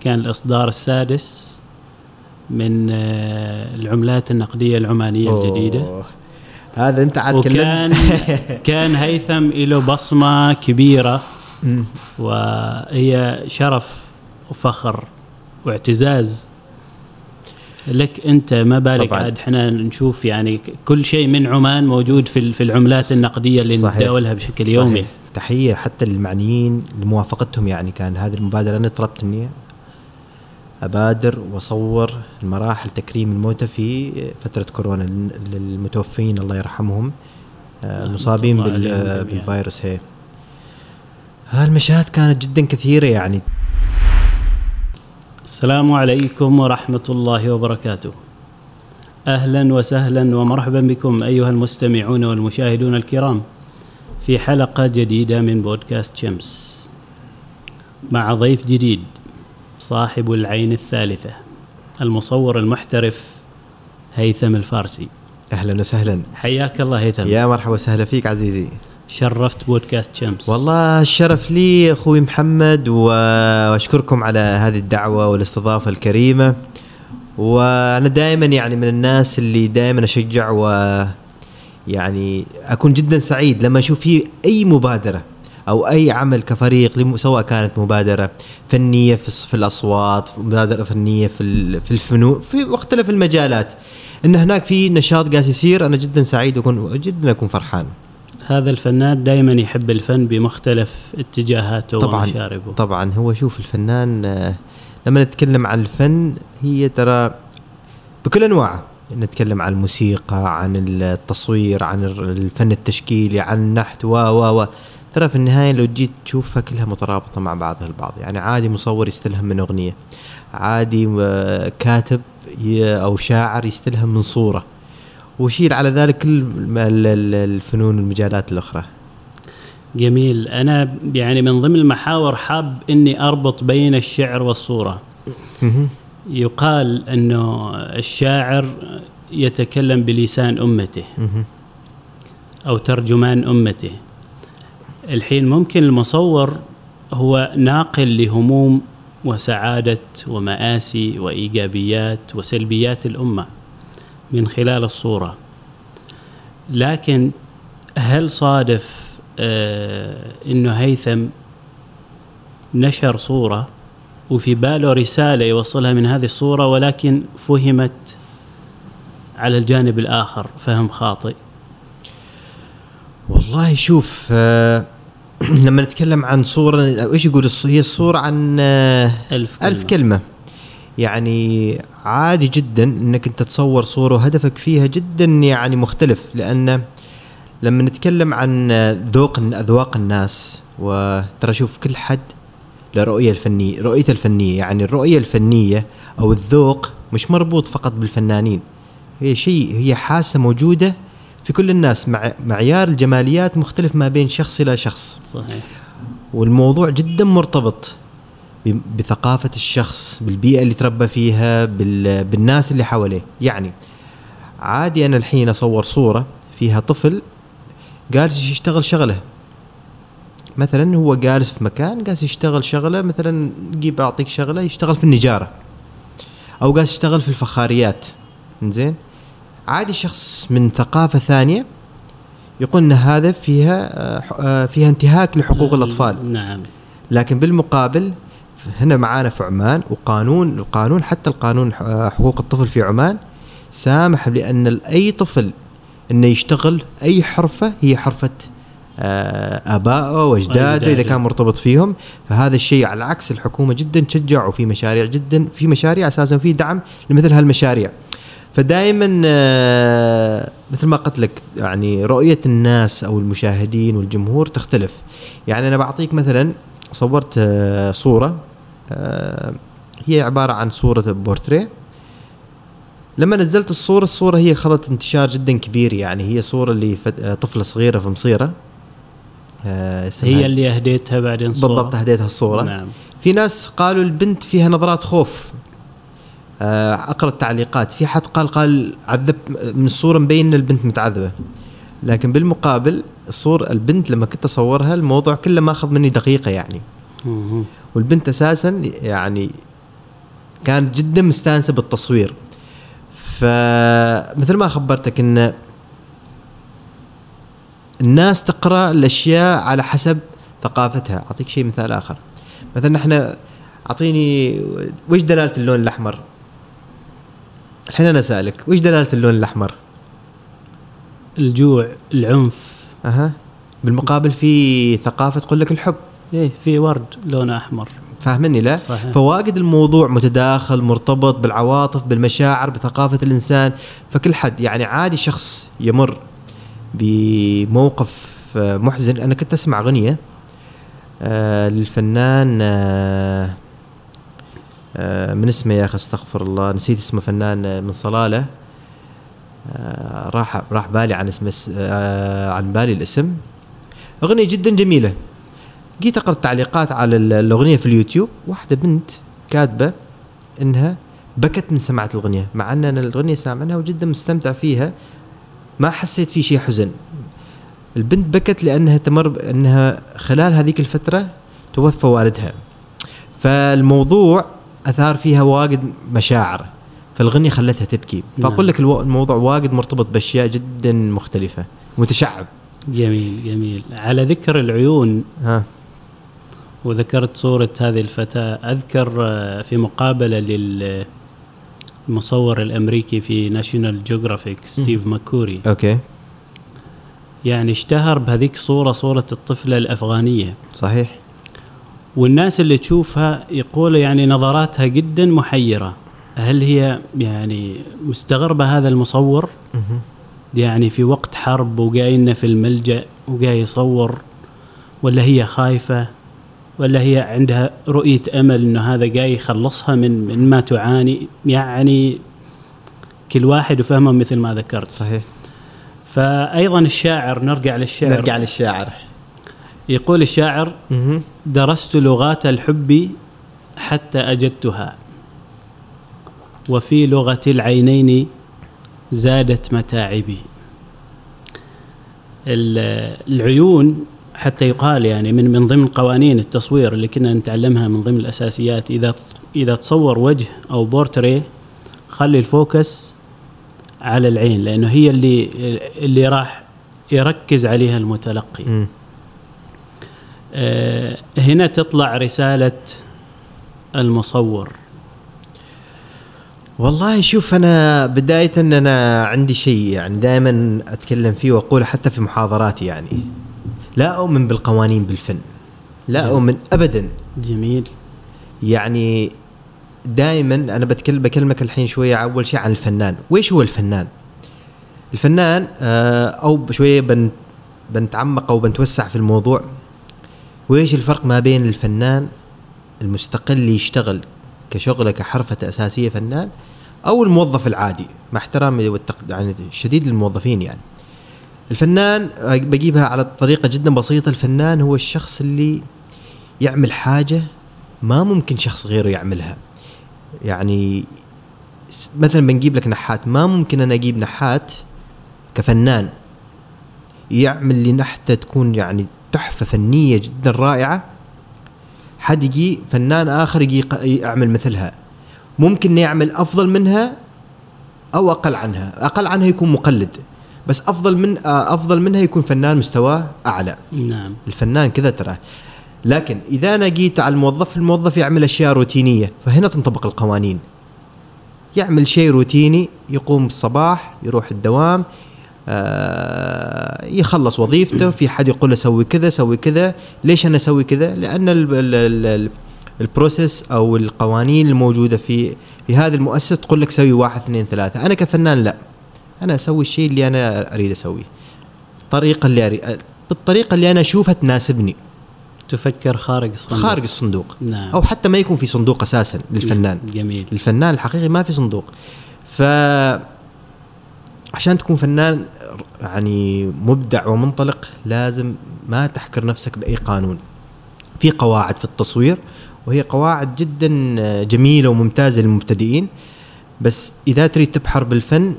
كان الإصدار السادس من آه، العملات النقدية العمانية أوه. الجديدة هذا أنت عاد كلمت كان هيثم له بصمة كبيرة. وهي شرف وفخر واعتزاز لك أنت ما بالك طبعاً. عاد إحنا نشوف يعني كل شيء من عمان موجود في في العملات النقدية اللي صحيح. نتداولها بشكل يومي صحيح. تحية حتى للمعنيين لموافقتهم يعني كان هذه المبادرة أنا طلبت اني أبادر وأصور المراحل تكريم الموتى في فترة كورونا. لل- للمتوفين الله يرحمهم آه، المصابين بال-. بالفيروس هي. هالمشاهد كانت جدا كثيرة يعني. السلام عليكم ورحمة الله وبركاته. أهلا وسهلا ومرحبا بكم أيها المستمعون والمشاهدون الكرام في حلقة جديدة من بودكاست شمس. مع ضيف جديد صاحب العين الثالثة المصور المحترف هيثم الفارسي. أهلا وسهلا. حياك الله هيثم. يا مرحبا وسهلا فيك عزيزي. شرفت بودكاست شمس. والله الشرف لي أخوي محمد وأشكركم على هذه الدعوة والاستضافة الكريمة. وأنا دائما يعني من الناس اللي دائما أشجع و يعني أكون جدا سعيد لما أشوف في أي مبادرة. أو أي عمل كفريق سواء كانت مبادرة فنية في الأصوات مبادرة فنية في في الفنون في مختلف المجالات. إن هناك في نشاط قاعد يصير أنا جدا سعيد واكون جدا أكون فرحان. هذا الفنان دائما يحب الفن بمختلف اتجاهاته طبعا ومشاربه. طبعا. هو شوف الفنان آه، لما نتكلم عن الفن هي ترى بكل أنواعه. نتكلم عن الموسيقى عن التصوير عن الفن التشكيلي عن النحت و و و. ترى في النهاية لو جيت تشوفها كلها مترابطة مع بعضها البعض. يعني عادي مصور يستلهم من أغنية عادي كاتب أو شاعر يستلهم من صورة. ويشيل على ذلك كل ال- ال- الفنون والمجالات الأخرى. جميل. أنا يعني من ضمن المحاور حاب إني أربط بين الشعر والصورة. يقال إنه الشاعر يتكلم بلسان أمته. أو ترجمان أمته. الحين ممكن المصور هو ناقل لهموم وسعادة ومآسي وإيجابيات وسلبيات الأمة من خلال الصورة. لكن هل صادف آه إنه هيثم نشر صورة وفي باله رسالة يوصلها من هذه الصورة ولكن فهمت على الجانب الآخر فهم خاطئ؟ والله شوف آه لما نتكلم عن صورة أو إيش يقول هي الصورة عن آه ألف كلمة. ألف كلمة. يعني عادي جدا إنك أنت تصور صورة وهدفك فيها جدا يعني مختلف لأن لما نتكلم عن ذوق أذواق الناس وترى شوف كل حد له رؤية الفنية رؤيته الفنية. يعني الرؤية الفنية أو الذوق مش مربوط فقط بالفنانين. هي شيء هي حاسة موجودة في كل الناس مع معيار الجماليات مختلف ما بين شخص إلى شخص. صحيح. والموضوع جدا مرتبط بثقافة الشخص بالبيئة اللي تربى فيها بال... بالناس اللي حواليه. يعني عادي أنا الحين أصور صورة فيها طفل جالس يشتغل شغلة. مثلا هو جالس في مكان جالس يشتغل شغلة مثلا نجيب أعطيك شغلة يشتغل في النجارة. أو جالس يشتغل في الفخاريات. زين عادي شخص من ثقافة ثانية يقول إن هذا فيها آه، فيها انتهاك لحقوق الأطفال. نعم. لكن بالمقابل هنا معانا في عمان وقانون القانون حتى القانون آه، حقوق الطفل في عمان سامح لأن أي طفل إنه يشتغل أي حرفة هي حرفة آه، آبائه وأجداده إذا. كان مرتبط فيهم. فهذا الشيء على العكس الحكومة جدا تشجع وفي مشاريع جدا في مشاريع أساسا في دعم لمثل هالمشاريع. فدائما آه، مثل ما قلت لك يعني رؤية الناس أو المشاهدين والجمهور تختلف. يعني أنا بعطيك مثلا صورت آه، صورة آه، هي عبارة عن صورة بورتريه. لما نزلت الصورة الصورة هي اخذت انتشار جدا كبير. يعني هي صورة لفت- آه، طفلة صغيرة في آه، اسمها- هي اللي اهديتها بعدين صورة. بالضبط اهديتها الصورة. نعم. في ناس قالوا البنت فيها نظرات خوف. أقرأ التعليقات. في حد قال قال عذب من الصورة مبين ان البنت متعذبة. لكن بالمقابل الصور البنت لما كنت أصورها الموضوع كله ما أخذ مني دقيقة يعني. والبنت أساسا يعني كانت جدا مستانسة بالتصوير. فمثل ما خبرتك إن الناس تقرأ الأشياء على حسب ثقافتها. أعطيك شيء مثال آخر. مثلا إحنا اعطيني وش دلالة اللون الأحمر؟ الحين أنا سألك وش دلالة اللون الأحمر؟ الجوع العنف. أها. بالمقابل في ثقافة تقول لك الحب. إيه في ورد لونه أحمر. فاهمني لا؟ صحيح. فواجد الموضوع متداخل مرتبط بالعواطف بالمشاعر بثقافة الإنسان. فكل حد يعني عادي شخص يمر بموقف آه، محزن. أنا كنت أسمع أغنية آه للفنان آه من اسمه يا أخي أستغفر الله. نسيت اسمه فنان آه، من صلالة. آه راح راح بالي عن اسم آه عن بالي الاسم. أغنية جدا جميلة. جيت أقرأ التعليقات على ال- الأغنية في اليوتيوب. واحدة بنت كاتبة إنها بكت من سماعة الأغنية مع أن أنا الأغنية سامعناها وجدا مستمتع فيها. ما حسيت في شيء حزن. البنت بكت لأنها تمر إنها خلال هذيك الفترة توفى والدها. فالموضوع أثار فيها واجد مشاعر فالغنية خلتها تبكي. نعم. فأقول لك الموضوع واجد مرتبط بأشياء جدا مختلفة متشعب. جميل جميل. على ذكر العيون ها. وذكرت صورة هذه الفتاة أذكر آه، في مقابلة للمصور الأمريكي في National Geographic ستيف ماكوري. okay. يعني اشتهر بهذيك صورة صورة الطفلة الأفغانية. صحيح. والناس اللي تشوفها يقولوا يعني نظراتها جدا محيرة. هل هي يعني مستغربة هذا المصور. يعني في وقت حرب وجاينا في الملجأ وجاي يصور ولا هي خايفة؟ ولا هي عندها رؤية أمل إنه هذا جاي يخلصها من من ما تعاني؟ يعني كل واحد وفهمه مثل ما ذكرت. صحيح. فأيضا الشاعر نرجع للشعر نرجع للشاعر. يقول الشاعر. درست لغات الحب حتى أجدتها وفي لغة العينين زادت متاعبي ال- العيون حتى يقال يعني من من ضمن قوانين التصوير اللي كنا نتعلمها من ضمن الأساسيات إذا إذا تصور وجه أو بورتريه خلي الفوكس على العين لأنه هي اللي اللي راح يركز عليها المتلقي مم. آه، هنا تطلع رسالة المصور. والله شوف أنا بداية إن أنا عندي شيء يعني دائما أتكلم فيه وأقوله حتى في محاضراتي يعني. لا أؤمن بالقوانين بالفن. لا جميل. أؤمن ابدا. جميل. يعني دائما أنا بتكلم بكلمك الحين شوية أول شيء عن الفنان. ويش هو الفنان؟ الفنان آه، أو شوية بن بنتعمق أو بنتوسع في الموضوع. وإيش الفرق ما بين الفنان المستقل اللي يشتغل كشغلة كحرفة أساسية فنان أو الموظف العادي؟ مع احترامي. يعني شديد للموظفين يعني. الفنان بجيبها على طريقة جدا بسيطة. الفنان هو الشخص اللي يعمل حاجة ما ممكن شخص غيره يعملها. يعني مثلا بنجيب لك نحات. ما ممكن أنا أجيب نحات كفنان يعمل لي نحتة تكون يعني تحفة فنية جدا رائعة. حد يجي فنان آخر يجي يعمل مثلها. ممكن يعمل أفضل منها أو أقل عنها. أقل عنها يكون مقلد بس أفضل من آه، أفضل منها يكون فنان مستواه أعلى. نعم. الفنان كذا ترى. لكن إذا أنا جيت على الموظف الموظف يعمل أشياء روتينية فهنا تنطبق القوانين. يعمل شيء روتيني يقوم الصباح يروح الدوام يخلص وظيفته في حد يقول له سوي كذا سوي كذا. ليش أنا أسوي كذا؟ لأن ال ال ال ال ال process أو القوانين الموجودة في في هذه المؤسسة تقول لك سوي واحد اثنين ثلاثة. أنا كفنان لا. أنا أسوي الشيء اللي أنا أريد أسويه. الطريقة اللي أريد بالطريقة اللي أنا أشوفها تناسبني. تفكر خارج الصندوق. خارج الصندوق. نعم. أو حتى ما يكون في صندوق أساسا للفنان. جميل. الفنان الحقيقي ما في صندوق. ف عشان تكون فنان يعني مبدع ومنطلق لازم ما تحكر نفسك بأي قانون. في قواعد في التصوير وهي قواعد جدا جميلة وممتازة للمبتدئين. بس إذا تريد تبحر بالفن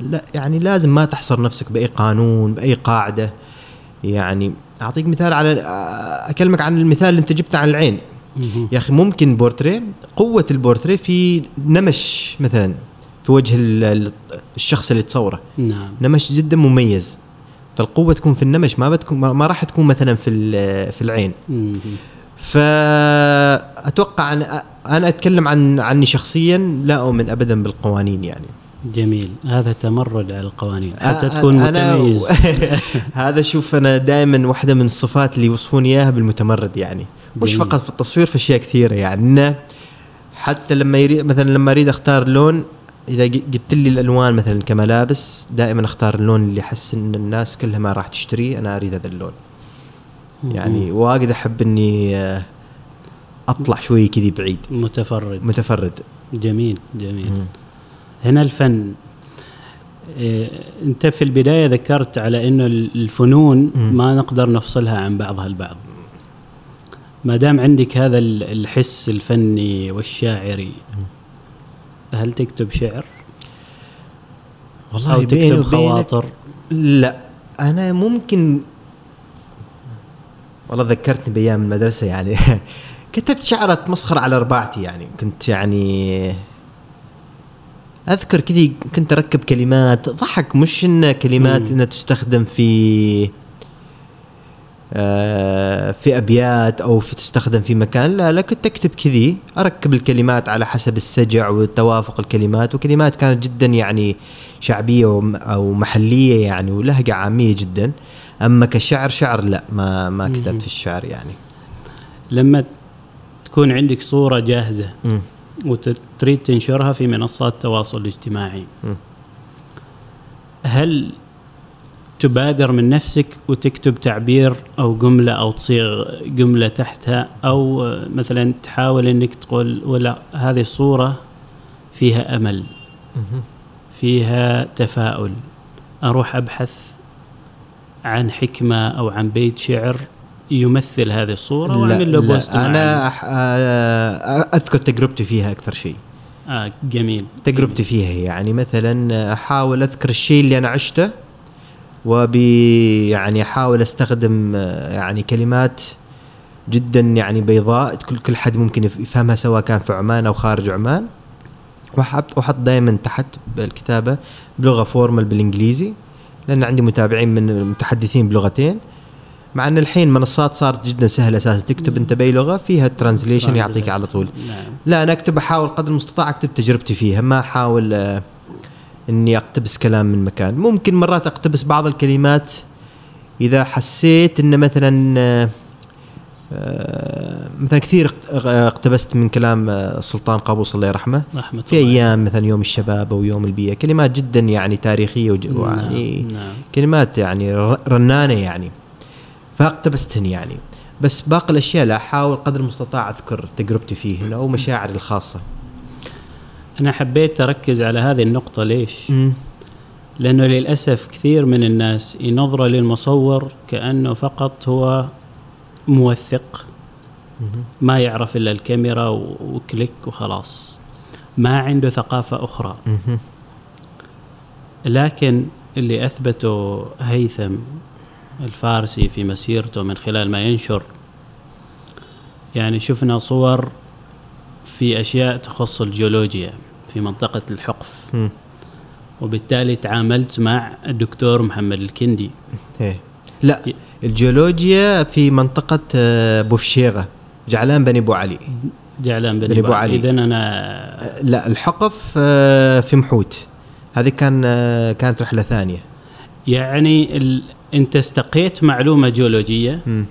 لا يعني لازم ما تحصر نفسك بأي قانون بأي قاعدة. يعني أعطيك مثال على أكلمك عن المثال اللي أنت جبته عن العين. يا أخي ممكن بورتريه قوة البورتريه في نمش مثلا. في وجه ال- ال- الشخص اللي تصوره. نعم. نمش جدا مميز. فالقوة تكون في النمش ما بتكون ما راح تكون مثلا في في العين. فأتوقع أنا أنا أتكلم عن عني شخصيا لا أؤمن ابدا بالقوانين يعني. جميل. هذا تمرد على القوانين. حتى تكون أنا- متميز. هذا شوف أنا دائما واحدة من الصفات اللي يوصفوني إياها بالمتمرد يعني. مش جميل. فقط في التصوير في أشياء كثيرة يعني. حتى لما يريد مثلا لما أريد أختار لون إذا جبت لي الألوان مثلا كملابس دائما أختار اللون اللي أحس إن الناس كلها ما راح تشتريه أنا أريد هذا اللون. يعني واجد أحب إني آه، أطلع شوي كذي بعيد. متفرد. متفرد. جميل جميل. مم. هنا الفن. إيه، أنت في البداية ذكرت على إنه الفنون مم. ما نقدر نفصلها عن بعضها البعض. ما دام عندك هذا ال- الحس الفني والشاعري هل تكتب شعر؟ والله بيني تكتب وبينك خواطر؟ لا أنا ممكن والله ذكرتني بأيام المدرسة يعني. كتبت شعر أتمسخر على رباعتي يعني. كنت يعني أذكر كذي كنت أركب كلمات ضحك مش ان كلمات. إنها تستخدم في في أبيات أو في تستخدم في مكان لا لا كنت اكتب كذي أركب الكلمات على حسب السجع وتوافق الكلمات وكلمات كانت جدا يعني شعبية أو محلية يعني ولهجة عامية جدا أما كشعر شعر لا ما ما. كتبت في الشعر يعني لما تكون عندك صورة جاهزة. وتريد تنشرها في منصات التواصل الاجتماعي. هل تبادر من نفسك وتكتب تعبير أو جملة أو تصيغ جملة تحتها أو مثلا تحاول إنك تقول ولا هذه الصورة فيها أمل. فيها تفاؤل أروح أبحث عن حكمة أو عن بيت شعر يمثل هذه الصورة وأعمل له بوست. أنا أح- آه، أذكر تجربتي فيها أكثر شيء آه جميل تجربتي فيها يعني مثلا أحاول أذكر الشيء اللي أنا عشته وبي يعني أحاول أستخدم آه، يعني كلمات جدا يعني بيضاء كل كل حد ممكن يف- يفهمها سواء كان في عمان أو خارج عمان. وحط وأحط دائما تحت بالكتابه بلغة formal بالإنجليزي لأن عندي متابعين من متحدثين بلغتين. مع إن الحين منصات صارت جدا سهلة أساسا تكتب أنت بأي لغة فيها translation يعطيك على طول. لا أنا أكتب أحاول قدر المستطاع أكتب تجربتي فيها ما أحاول آه، إني أقتبس كلام من مكان. ممكن مرات أقتبس بعض الكلمات إذا حسيت إن مثلا آه، مثلا كثير اقت- اقتبست من كلام آه، السلطان قابوس الله يرحمه. رحمة في أيام مثلا يوم الشباب أو يوم البيئة كلمات جدا يعني تاريخية نعم، ويعني نعم. كلمات يعني رنانة يعني. فأقتبستهن يعني. بس باقي الأشياء لا أحاول قدر المستطاع أذكر تجربتي فيهن أو مشاعري الخاصة. أنا حبيت أركز على هذه النقطة ليش؟ مم. لأنه للأسف كثير من الناس ينظر للمصور كأنه فقط هو موثق. ما يعرف إلا الكاميرا وكليك وخلاص ما عنده ثقافة أخرى مم. لكن اللي أثبته هيثم الفارسي في مسيرته من خلال ما ينشر يعني شفنا صور في أشياء تخص الجيولوجيا في منطقة الحقف. مم. وبالتالي تعاملت مع الدكتور محمد الكندي. إيه. لا الجيولوجيا في منطقة آه، بوفشيغه جعلان بني أبو علي. جعلان بن بن أبو علي. إذا أنا آه، لا الحقف آه، في محوت. هذه كان كانت رحلة ثانية. يعني ال... أنت استقيت معلومة جيولوجية مم.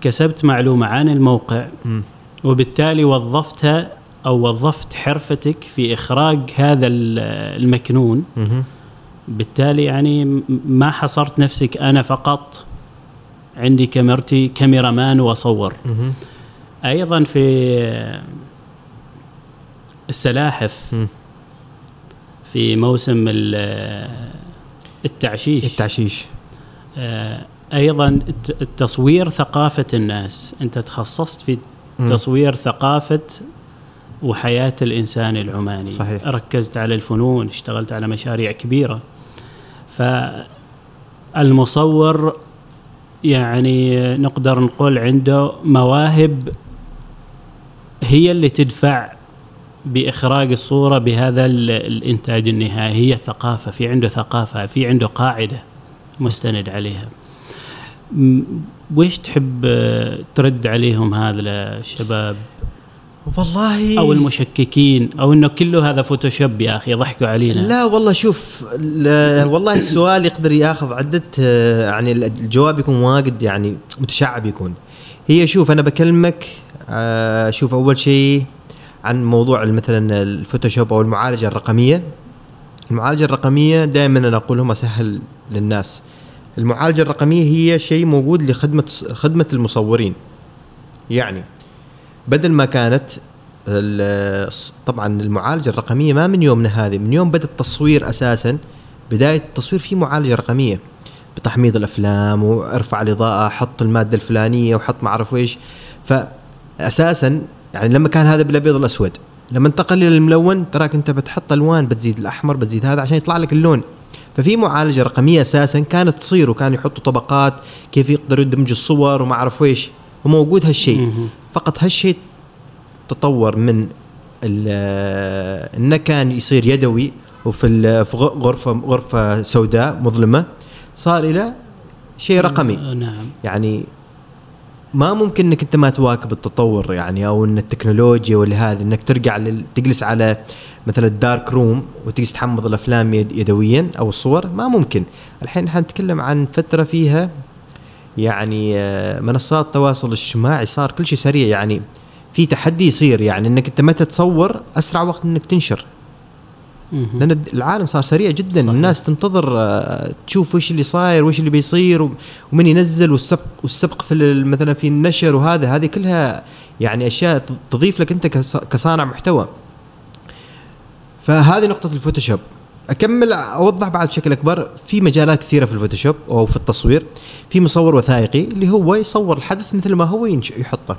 كسبت معلومة عن الموقع. مم. وبالتالي وظفتها أو وظفت حرفتك في إخراج هذا ال- المكنون. بالتالي يعني ما حصرت نفسك أنا فقط عندي كاميرتي كاميرا مان واصور. أيضا في السلاحف. في موسم ال- التعشيش التعشيش آه، أيضا الت- التصوير ثقافة الناس أنت تخصصت في. تصوير ثقافة وحياة الإنسان العماني. صحيح. ركزت على الفنون اشتغلت على مشاريع كبيرة. فالمصور يعني نقدر نقول عنده مواهب هي اللي تدفع بإخراج الصورة بهذا ال- الإنتاج النهائي. هي ثقافة في عنده ثقافة في عنده قاعدة مستند عليها. ويش تحب ترد عليهم هذا الشباب؟ والله. أو المشككين أو إنه كله هذا فوتوشوب يا أخي ضحكوا علينا. لا والله شوف لا والله السؤال يقدر ياخذ عدة يعني الجواب يكون واجد يعني متشعب يكون. هي شوف أنا بكلمك آه، شوف أول شيء عن موضوع مثلا الفوتوشوب أو المعالجة الرقمية. المعالجة الرقمية دائما أنا أقول لهم أسهل للناس. المعالجة الرقمية هي شيء موجود لخدمة خدمة المصورين. يعني بدل ما كانت طبعا المعالجة الرقمية ما من يومنا هذه من يوم بدأ التصوير أساسا بداية التصوير في معالجة رقمية. بتحميض الأفلام وارفع الإضاءة حط المادة الفلانية وحط ما أعرف إيش. فاساسا يعني لما كان هذا بالأبيض والأسود لما انتقل إلى الملون تراك أنت بتحط ألوان بتزيد الأحمر بتزيد هذا عشان يطلع لك اللون. ففي معالجة رقمية أساسا كانت تصير وكان يحطوا طبقات كيف يقدروا يدمجوا الصور وما أعرف إيش. وموجود هالشيء. فقط هالشيء تطور من إنه كان يصير يدوي وفي ال- في غ- غرفه غرفة سوداء مظلمة صار إلى شيء رقمي. آه، نعم. يعني ما ممكن إنك أنت ما تواكب التطور يعني أو إن التكنولوجيا ولا هذا إنك ترجع لل... تجلس على مثلا الدارك روم وتجلس تحمض الأفلام يد... يدويا أو الصور ما ممكن. الحين حنتكلم عن فترة فيها يعني آه، منصات التواصل الاجتماعي صار كل شيء سريع. يعني في تحدي يصير يعني إنك أنت متى تصور أسرع وقت إنك تنشر. لأن العالم صار سريع جدا. صحيح. الناس تنتظر آه، تشوف وش اللي صاير وش اللي بيصير ومن ينزل والسبق والسبق في مثلا في النشر وهذا هذه كلها يعني أشياء تضيف لك أنت كص- كصانع محتوى. فهذه نقطة الفوتوشوب. أكمل أوضح بعد بشكل أكبر. في مجالات كثيرة في الفوتوشوب أو في التصوير. في مصور وثائقي اللي هو يصور الحدث مثل ما هو يحطه.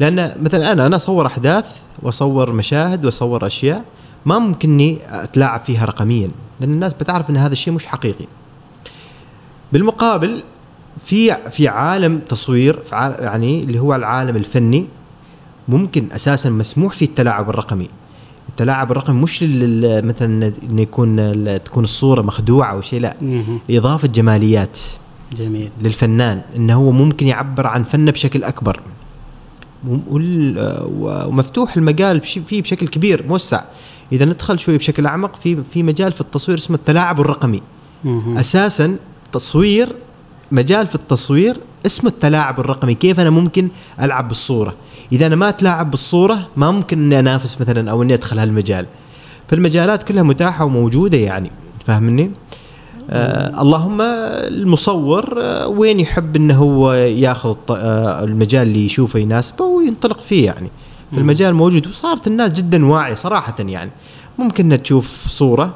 لأن مثلا أنا أنا أصور أحداث وأصور مشاهد وأصور أشياء ما ممكنني أتلاعب فيها رقميا. لأن الناس بتعرف إن هذا الشيء مش حقيقي. بالمقابل في في عالم تصوير في عال- يعني اللي هو العالم الفني ممكن أساسا مسموح فيه التلاعب الرقمي. التلاعب الرقمي مش مثلا إنه يكون تكون الصورة مخدوعة أو شيء لا. إضافة جماليات جميل. للفنان إنه هو ممكن يعبر عن فنه بشكل أكبر. ومفتوح المجال فيه بشكل كبير موسع. إذا ندخل شوي بشكل أعمق في في مجال في التصوير اسمه التلاعب الرقمي. أساسا تصوير مجال في التصوير اسمه التلاعب الرقمي. كيف أنا ممكن ألعب بالصورة؟ إذا أنا ما أتلاعب بالصورة ما ممكن إني أنافس مثلا أو إني أدخل هالمجال. فالمجالات كلها متاحة وموجودة يعني فاهمني؟ آه اللهم المصور آه وين يحب إنه هو ياخذ آه المجال اللي يشوفه يناسبه وينطلق فيه يعني. فالمجال موجود وصارت الناس جدا واعية صراحة يعني. ممكن انها تشوف صورة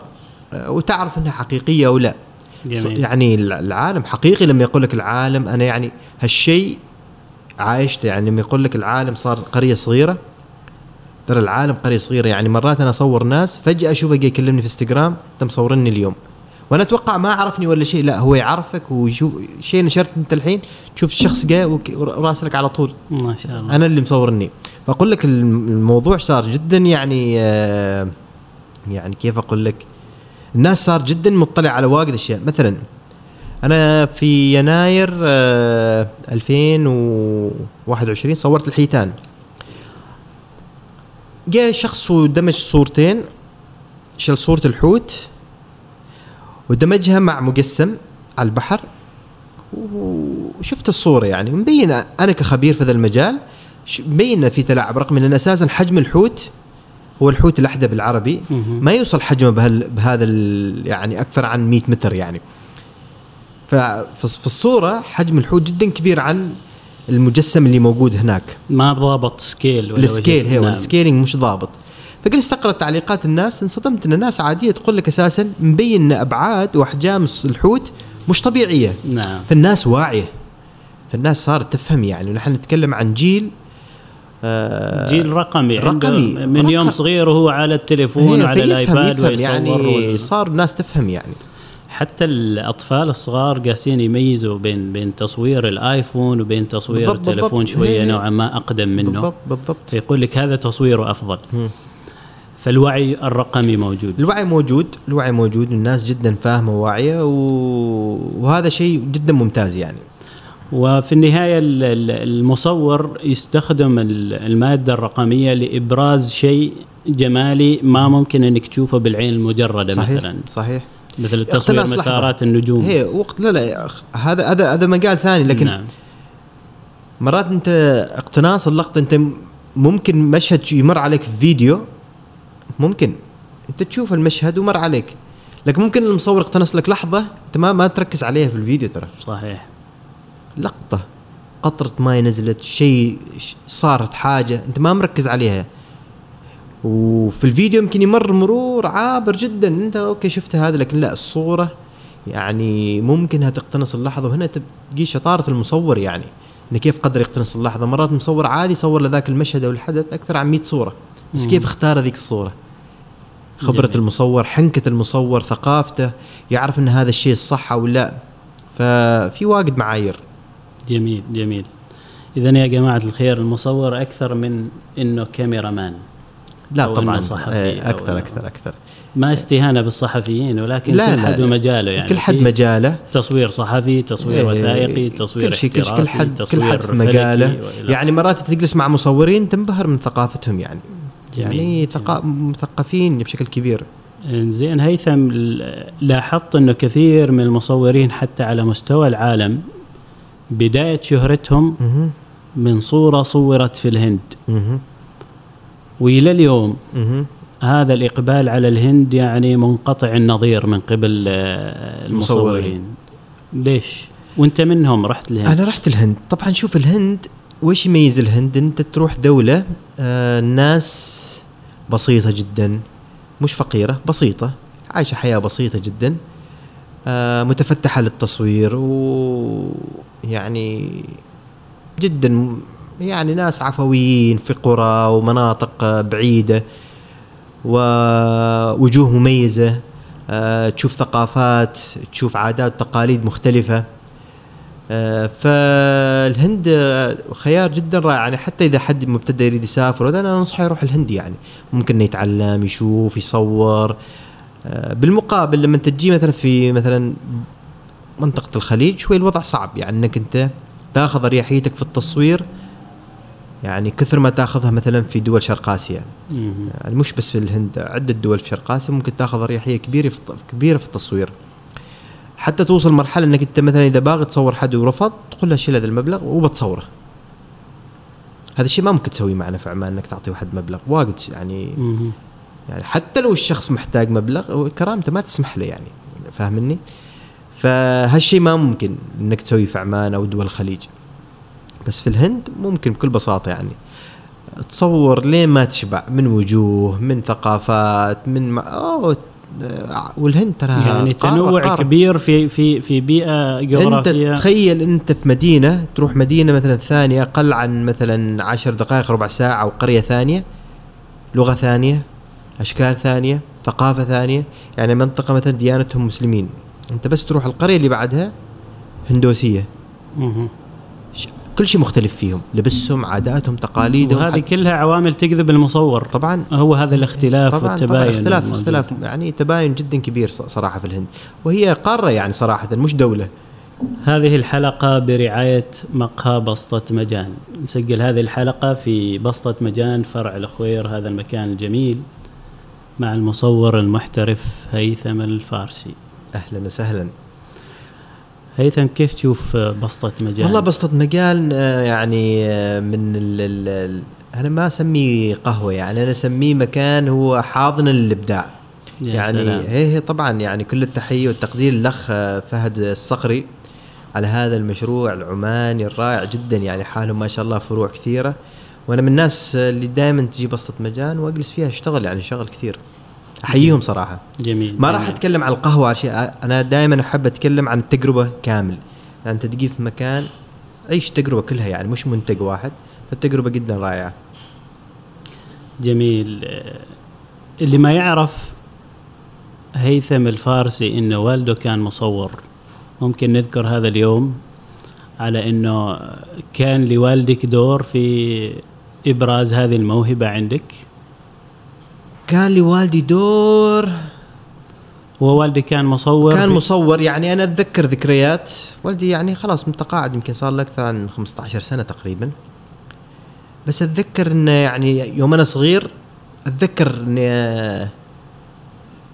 آه وتعرف إنها حقيقية أو لا. جميل. يعني الع- العالم حقيقي لما يقول لك العالم أنا يعني هالشيء عايشته يعني لما يقول لك العالم صار قرية صغيرة ترى العالم قرية صغيرة يعني مرات أنا أصور ناس فجأة اشوفه جاي يكلمني في إنستغرام انت مصورني اليوم. وأنا أتوقع ما عرفني ولا شيء لا هو يعرفك ويشوف شيء نشرت أنت الحين تشوف الشخص جاي وراسلك على طول. ما شاء الله. أنا اللي مصورني. فأقول لك الم- الموضوع صار جدا يعني آه، يعني كيف أقول لك؟ الناس صار جدا مطلع على واجد أشياء. مثلا أنا في يناير آه، 2021 صورت الحيتان. جاء شخص ودمج صورتين شال صورة الحوت ودمجها مع مجسم على البحر. وشفت الصورة يعني مبين أنا كخبير في ذا المجال مبين في تلاعب رقمي لأن أساسا حجم الحوت هو الحوت الأحدب بالعربي. ما يوصل حجمه بهال بهذا يعني أكثر عن 100 متر يعني. ففي في الصورة حجم الحوت جدا كبير عن المجسم اللي موجود هناك. ما ضابط scale ولا ال scale هو نعم. ال scaling مش ضابط. فجلست اقرا تعليقات الناس انصدمت إن الناس عادية تقول لك أساسا مبين إن أبعاد وأحجام الحوت مش طبيعية. نعم. فالناس واعية. فالناس صارت تفهم يعني. ونحن نتكلم عن جيل جيل رقمي رقمي. من يوم رقم. صغير وهو على التليفون وعلى الآيباد يفهم ويصور يعني صار الناس تفهم يعني حتى الأطفال الصغار قاسين يميزوا بين بين تصوير الآيفون وبين تصوير بالضبط، بالضبط. التلفون شوية نوعا ما أقدم منه بالضبط بالضبط فيقول لك هذا تصويره أفضل. فالوعي الرقمي موجود الوعي موجود الوعي موجود والناس جدا فاهمة وواعيه و... وهذا شيء جدا ممتاز يعني وفي النهاية ال- ال- المصور يستخدم ال- المادة الرقمية لإبراز شيء جمالي ما ممكن إنك تشوفه بالعين المجردة صحيح مثلا. صحيح. مثل تصوير. مسارات النجوم. هي وقت لا لا أخ- هذا هذا هذا مجال ثاني لكن نعم. مرات أنت اقتناص اللقطة أنت ممكن مشهد يمر عليك في فيديو ممكن. أنت تشوف المشهد ومر عليك. لكن ممكن المصور اقتنص لك لحظة أنت ما ما تركز عليها في الفيديو ترى. صحيح. لقطة قطرة ماي نزلت شيء صارت حاجة أنت ما مركز عليها. وفي الفيديو يمكن يمر مرور عابر جدا أنت okay شفت هذا لكن لا الصورة يعني ممكنها تقتنص اللحظة. وهنا تبقي شطارة المصور يعني إنه كيف قدر يقتنص اللحظة؟ مرات مصور عادي صور لذاك المشهد أو الحدث أكثر عن 100 صورة. بس. كيف اختار ذيك الصورة؟ خبرة جميل. المصور حنكة المصور ثقافته يعرف إن هذا الشيء الصح أو لا. ففي واجد معايير. جميل جميل. اذا يا جماعة الخير المصور أكثر من إنه كاميرا مان لا طبعا صحفي أو أكثر أكثر أكثر. ما استهانة بالصحفيين ولكن لا كل حد لا. ومجاله يعني. كل حد مجاله. تصوير صحفي تصوير إيه، وثائقي تصوير كل شيء كل, حد كل حد في مجاله. يعني مرات تجلس مع مصورين تنبهر من ثقافتهم يعني. جميل، يعني جميل. ثقا... مثقفين بشكل كبير. زين هيثم لاحظت إنه كثير من المصورين حتى على مستوى العالم بداية شهرتهم. من صورة صورت في الهند مه. وإلى اليوم. هذا الإقبال على الهند يعني منقطع النظير من قبل آه، المصورين ليش؟ وأنت منهم رحت الهند أنا رحت الهند طبعا شوف الهند وش يميز الهند أنت تروح دولة آه الناس بسيطة جدا مش فقيرة بسيطة عايشة حياة بسيطة جدا آه متفتحة للتصوير ويعني جدا يعني ناس عفويين في قرى ومناطق آه، بعيده ووجوه مميزة آه تشوف ثقافات تشوف عادات وتقاليد مختلفة. آه، فالهند آه، خيار جدا رائع. يعني حتى إذا حد مبتدئ يريد يسافر أنا أنصحه يروح الهند يعني. ممكن يتعلم يشوف يصور. آه، بالمقابل لما تجي مثلا في مثلا منطقة الخليج شوي الوضع صعب يعني إنك انت تاخذ أريحيتك في التصوير يعني كثر ما تاخذها مثلا في دول شرق آسيا. يعني مش بس في الهند عدة دول في شرق آسيا ممكن تاخذ أريحية كبيرة في كبيرة في التصوير حتى توصل مرحلة إنك أنت مثلا إذا باغي تصور حد ورفض تقول له شيل هذا المبلغ وبتصوره هذا الشيء ما ممكن تسويه معنا في عمان إنك تعطي واحد مبلغ واجد يعني. يعني حتى لو الشخص محتاج مبلغ كرامته ما تسمح له يعني فاهمني؟ فهالشيء ما ممكن إنك تسويه في عمان أو دول الخليج. بس في الهند ممكن بكل بساطة يعني تصور لين ما تشبع من وجوه من ثقافات من ما أوه والهند ترى يعني قارة- تنوع قارة. كبير في في في بيئة أنت جغرافية. تخيل أنت في مدينة تروح مدينة مثلا ثانية أقل عن مثلا عشر دقائق ربع ساعة أو قرية ثانية لغة ثانية أشكال ثانية ثقافة ثانية يعني منطقة مثلا ديانتهم مسلمين. أنت بس تروح القرية اللي بعدها هندوسية. كل شيء مختلف فيهم لبسهم عاداتهم تقاليدهم وهذه كلها عوامل تجذب المصور. طبعا. هو هذا الاختلاف طبعا والتباين. طبعا اختلاف الموجود. اختلاف. يعني تباين جدا كبير صراحة في الهند. وهي قارة يعني صراحة مش دولة. هذه الحلقة برعاية مقهى بسطة مجان. نسجل هذه الحلقة في بسطة مجان فرع الخوير هذا المكان الجميل. مع المصور المحترف هيثم الفارسي. أهلا وسهلا. هيثم كيف تشوف بسطة مجان والله بسطة مجال آه، يعني آه، من ال ال أنا ما أسميه قهوة يعني أنا أسميه مكان هو حاضن للابداع يعني. هي هي طبعا يعني كل التحية والتقدير للأخ آه، فهد الصقري على هذا المشروع العماني الرائع جدا يعني حالهم ما شاء الله فروع كثيرة. وأنا من الناس اللي دائما تجي بسطة مجان وأجلس فيها أشتغل يعني شغل كثير. أحييهم صراحة. جميل ما راح. أتكلم عن القهوة شيء أنا دائما أحب أتكلم عن التجربة كامل. يعني أنت تجي في مكان عيش تجربة كلها يعني؟ مش منتج واحد فالتجربه جدا رائعة. جميل. اللي ما يعرف هيثم الفارسي انه والده كان مصور. ممكن نذكر هذا اليوم على إنه كان لوالدك دور في إبراز هذه الموهبة عندك؟ كان لوالدي دور. ووالدي كان مصور كان مصور يعني أنا أتذكر ذكريات. والدي يعني خلاص متقاعد يمكن صار له أكثر عن 15 سنة تقريبا. بس أتذكر إنه يعني يوم أنا صغير أتذكر إني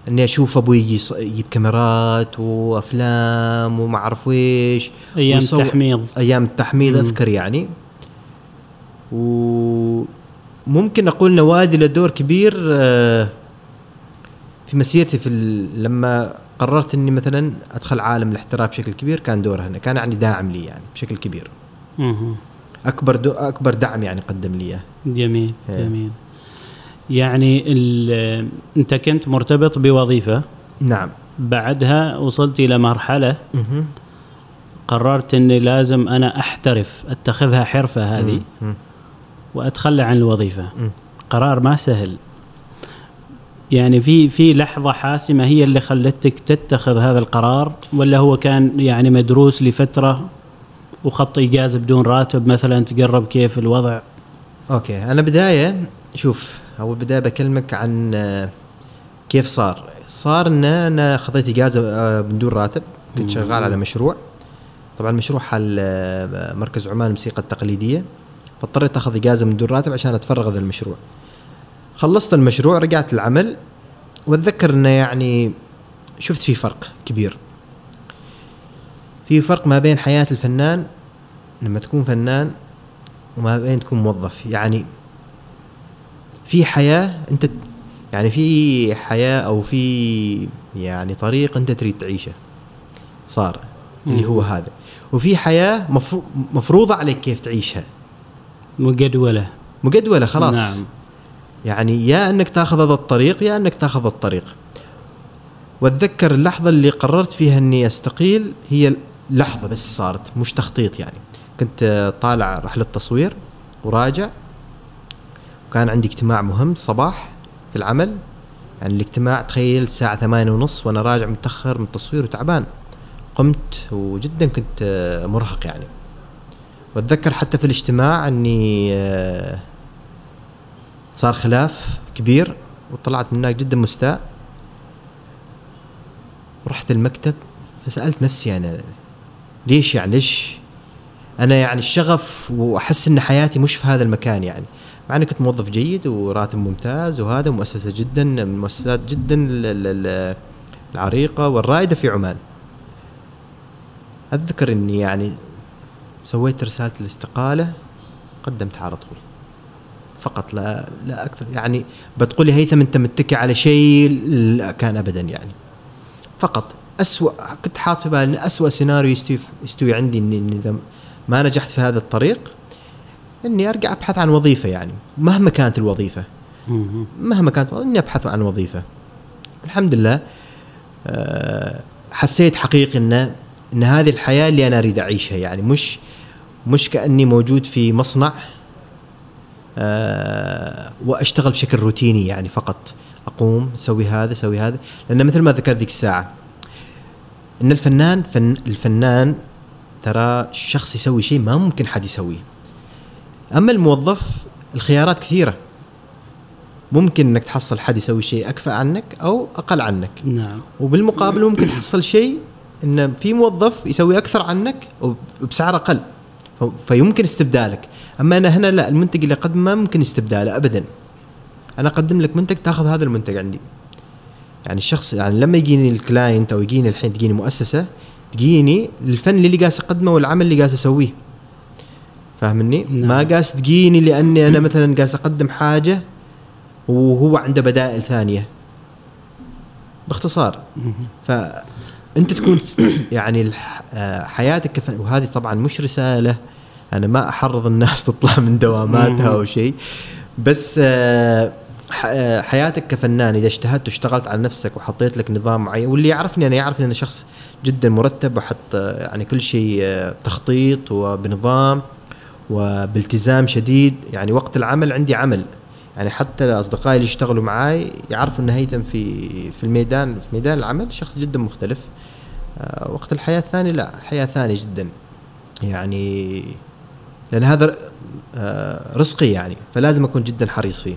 إني أشوف أبوي يجيب كاميرات وأفلام وما أعرف ويش أيام التحميض. أيام التحميض. أذكر يعني. وممكن أقول ان والدي له دور كبير آه، في مسيرتي في لما قررت إني مثلا أدخل عالم الاحتراف بشكل كبير كان دوره هنا كان يعني داعم لي يعني بشكل كبير. أكبر دو أكبر دعم يعني قدم لي اياه جميل إيه. جميل يعني ال- أنت كنت مرتبط بوظيفة نعم بعدها وصلت إلى مرحلة مهم. قررت إني لازم أنا أحترف أتخذها حرفة هذه مم. وأتخلى عن الوظيفة. مم. قرار ما سهل. يعني في في لحظة حاسمة هي اللي خلتك تتخذ هذا القرار ولا هو كان يعني مدروس لفترة وخط اجازه بدون راتب مثلا تقرب كيف الوضع؟ أوكي. أنا بداية شوف أول بداية بكلمك عن آه، كيف صار. صار إن أنا خذيت اجازه آه، بدون راتب. كنت شغال على مشروع. طبعا مشروع حل آه، مركز عمان الموسيقى التقليدية. فاضطريت أخذ إجازة من دون راتب عشان أتفرغ هذا المشروع. خلصت المشروع رجعت العمل وأتذكر إنه يعني شفت في فرق كبير. في فرق ما بين حياة الفنان لما تكون فنان وما بين تكون موظف. يعني في حياة أنت يعني في حياة أو في يعني طريق أنت تريد تعيشه. صار. اللي هو هذا. وفي حياة مفرو- مفروضة عليك كيف تعيشها. مجدولة. مجدولة خلاص. نعم. يعني يا أنك تاخذ هذا الطريق يا أنك تاخذ الطريق. واتذكر اللحظة اللي قررت فيها أني أستقيل هي لحظة بس صارت مش تخطيط يعني. كنت طالع رحلة تصوير وراجع. وكان عندي اجتماع مهم صباح في العمل. يعني الاجتماع تخيل الساعة ثمانية ونص وأنا راجع متأخر من التصوير وتعبان. قمت وجدا كنت مرهق يعني. واتذكر حتى في الاجتماع اني آه، صار خلاف كبير وطلعت من هناك جدا مستاء. ورحت المكتب فسألت نفسي أنا ليش يعني ليش أنا يعني الشغف وأحس أن حياتي مش في هذا المكان يعني؟ مع أني كنت موظف جيد وراتب ممتاز وهذا مؤسسة جدا من المؤسسات جدا ال- ال- ال- العريقة والرائدة في عمان. أتذكر أني يعني سويت رسالة الاستقالة قدمتها على طول. فقط لا لا أكثر. يعني بتقولي هيثم انت متكي على شيء لا كان ابدا يعني. فقط اسوء كنت حاط في بالي إن اسوء سيناريو يستوي يستوي عندي إني إني إذا ما نجحت في هذا الطريق إني أرجع أبحث عن وظيفة يعني. مهما كانت الوظيفة. مهم. مهما كانت إني أبحث عن وظيفة. الحمد لله آه، حسيت حقيقي إن إن هذه الحياة اللي أنا أريد أعيشها يعني مش مش كأني موجود في مصنع آه، وأشتغل بشكل روتيني يعني فقط. أقوم أسوي هذا أسوي هذا. لأن مثل ما ذكرت ذيك الساعة إن الفنان فن الفنان ترى شخص يسوي شيء ما ممكن حد يسويه. أما الموظف الخيارات كثيرة. ممكن إنك تحصل حد يسوي شيء أكفأ عنك أو أقل عنك. نعم. وبالمقابل ممكن تحصل شيء إن في موظف يسوي أكثر عنك وبسعر أقل. فيمكن استبدالك. أما أنا هنا لا المنتج اللي أقدمه ما ممكن استبداله ابدا. أنا أقدم لك منتج تأخذ هذا المنتج عندي. يعني الشخص يعني لما يجيني الكلاينت أو يجيني الحين تجيني مؤسسة تجيني الفن اللي قاعد أقدمه والعمل اللي قاعد أسويه. فاهمني؟ نعم. ما قاس تجيني لأني أنا مثلا قاعد أقدم حاجة وهو عنده بدائل ثانية. باختصار. مهم. فانت تكون يعني آه، حياتك كفن وهذه طبعا مش رساله أنا ما أحرض الناس تطلع من دواماتها أو شيء. بس آه، آه، حياتك كفنان إذا اجتهدت واشتغلت على نفسك وحطيت لك نظام معين واللي يعرفني أنا يعرف ان أنا شخص جدا مرتب وحط يعني كل شيء تخطيط وبنظام وبالتزام شديد. يعني وقت العمل عندي عمل. يعني حتى اصدقائي اللي يشتغلوا معاي يعرفوا ان هيثم في في الميدان في ميدان العمل شخص جدا مختلف. آه، وقت الحياة الثانية لا حياة ثانية جدا. يعني لأن هذا آه، رزقي يعني فلازم أكون جدا حريص فيه.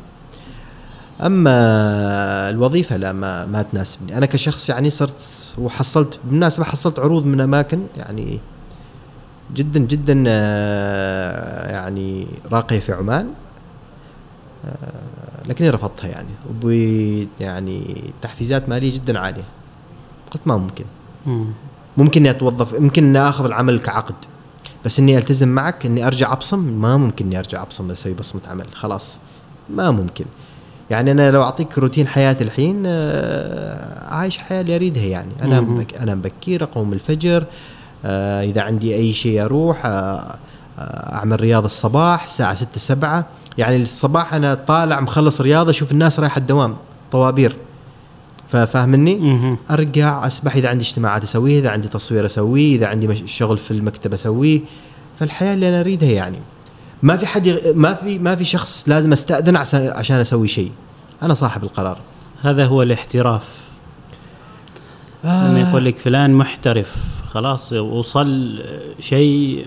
أما الوظيفة لا ما ما تناسبني. أنا كشخص يعني صرت وحصلت بالمناسبة حصلت عروض من أماكن يعني جدا جدا آه، يعني راقية في عمان. لكني رفضتها يعني. وب يعني تحفيزات مالية جدا عالية. قلت ما ممكن. مم. ممكن إني أتوظف ممكن إني آخذ العمل كعقد. بس إني ألتزم معك إني أرجع أبصم؟ ما ممكن إني أرجع أبصم أسوي بصمة عمل. خلاص. ما ممكن. يعني أنا لو أعطيك روتين حياتي الحين آه، عايش حياة اللي أريدها يعني. أنا أنا بكير أقوم الفجر آه، إذا عندي أي شيء أروح آه، آه، أعمل رياضة الصباح الساعة 6 7 يعني الصباح أنا طالع مخلص رياضة أشوف الناس رايحة الدوام طوابير. ففاهمني؟ أرجع أسبح إذا عندي اجتماعات أسويه إذا عندي تصوير أسويه إذا عندي مش- شغل في المكتب أسويه. فالحياة اللي أنا أريدها يعني. ما في حد يغ... ما في ما في شخص لازم أستأذن عشان عشان أسوي شيء. أنا صاحب القرار. هذا هو الاحتراف. لما يقول لك فلان محترف خلاص وصل شيء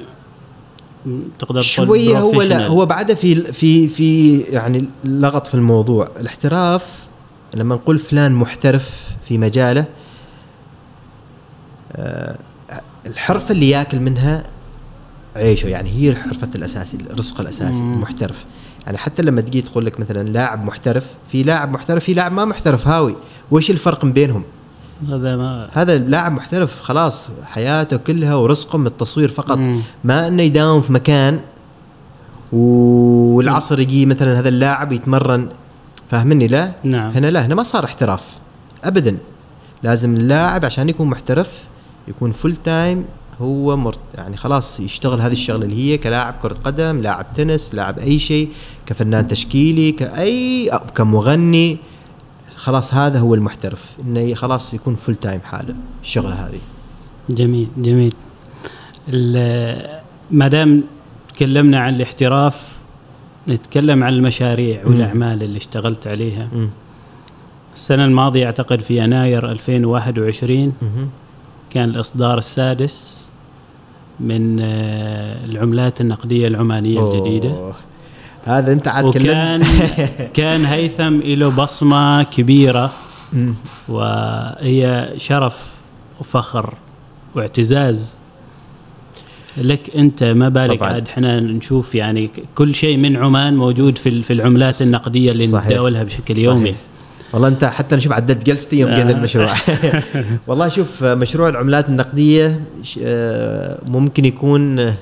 تقدر شوية هو لا. هو بعده في في في يعني لغط في الموضوع. الاحتراف لما نقول فلان محترف في مجاله آه، الحرفة اللي ياكل منها عيشه. يعني هي حرفة الاساسي الرزق الأساسي مم. المحترف. يعني حتى لما تجي تقول لك مثلا لاعب محترف في لاعب محترف في لاعب ما محترف هاوي. وش الفرق بينهم؟ هذا ما هذا اللاعب محترف خلاص حياته كلها ورزقه من التصوير فقط. مم. ما إنه يداوم في مكان والعصر يجي مثلا هذا اللاعب يتمرن. فاهمني؟ لا؟ نعم. هنا لا هنا ما صار احتراف. ابدا. لازم اللاعب عشان يكون محترف يكون full time هو مرت يعني خلاص يشتغل هذه الشغلة اللي هي كلاعب كرة قدم لاعب تنس لاعب أي شيء كفنان تشكيلي كاي كمغني. خلاص هذا هو المحترف إنه خلاص يكون full time حاله الشغلة هذه جميل جميل ما دام تكلمنا عن الاحتراف نتكلم عن المشاريع. والأعمال اللي اشتغلت عليها مم. السنة الماضية أعتقد في يناير 2021 مهم. كان الإصدار السادس من آه، العملات النقدية العمانية الجديدة أوه. هذا انت عاد وكان كان هيثم له بصمة كبيرة. وهي شرف وفخر واعتزاز لك أنت ما بالك طبعاً. عاد إحنا نشوف يعني كل شيء من عمان موجود في في العملات النقدية اللي صحيح. نتداولها بشكل يومي صحيح. والله أنت حتى نشوف عددت جلستي يوم آه. قد المشروع والله شوف مشروع العملات النقدية آه، ممكن يكون آه،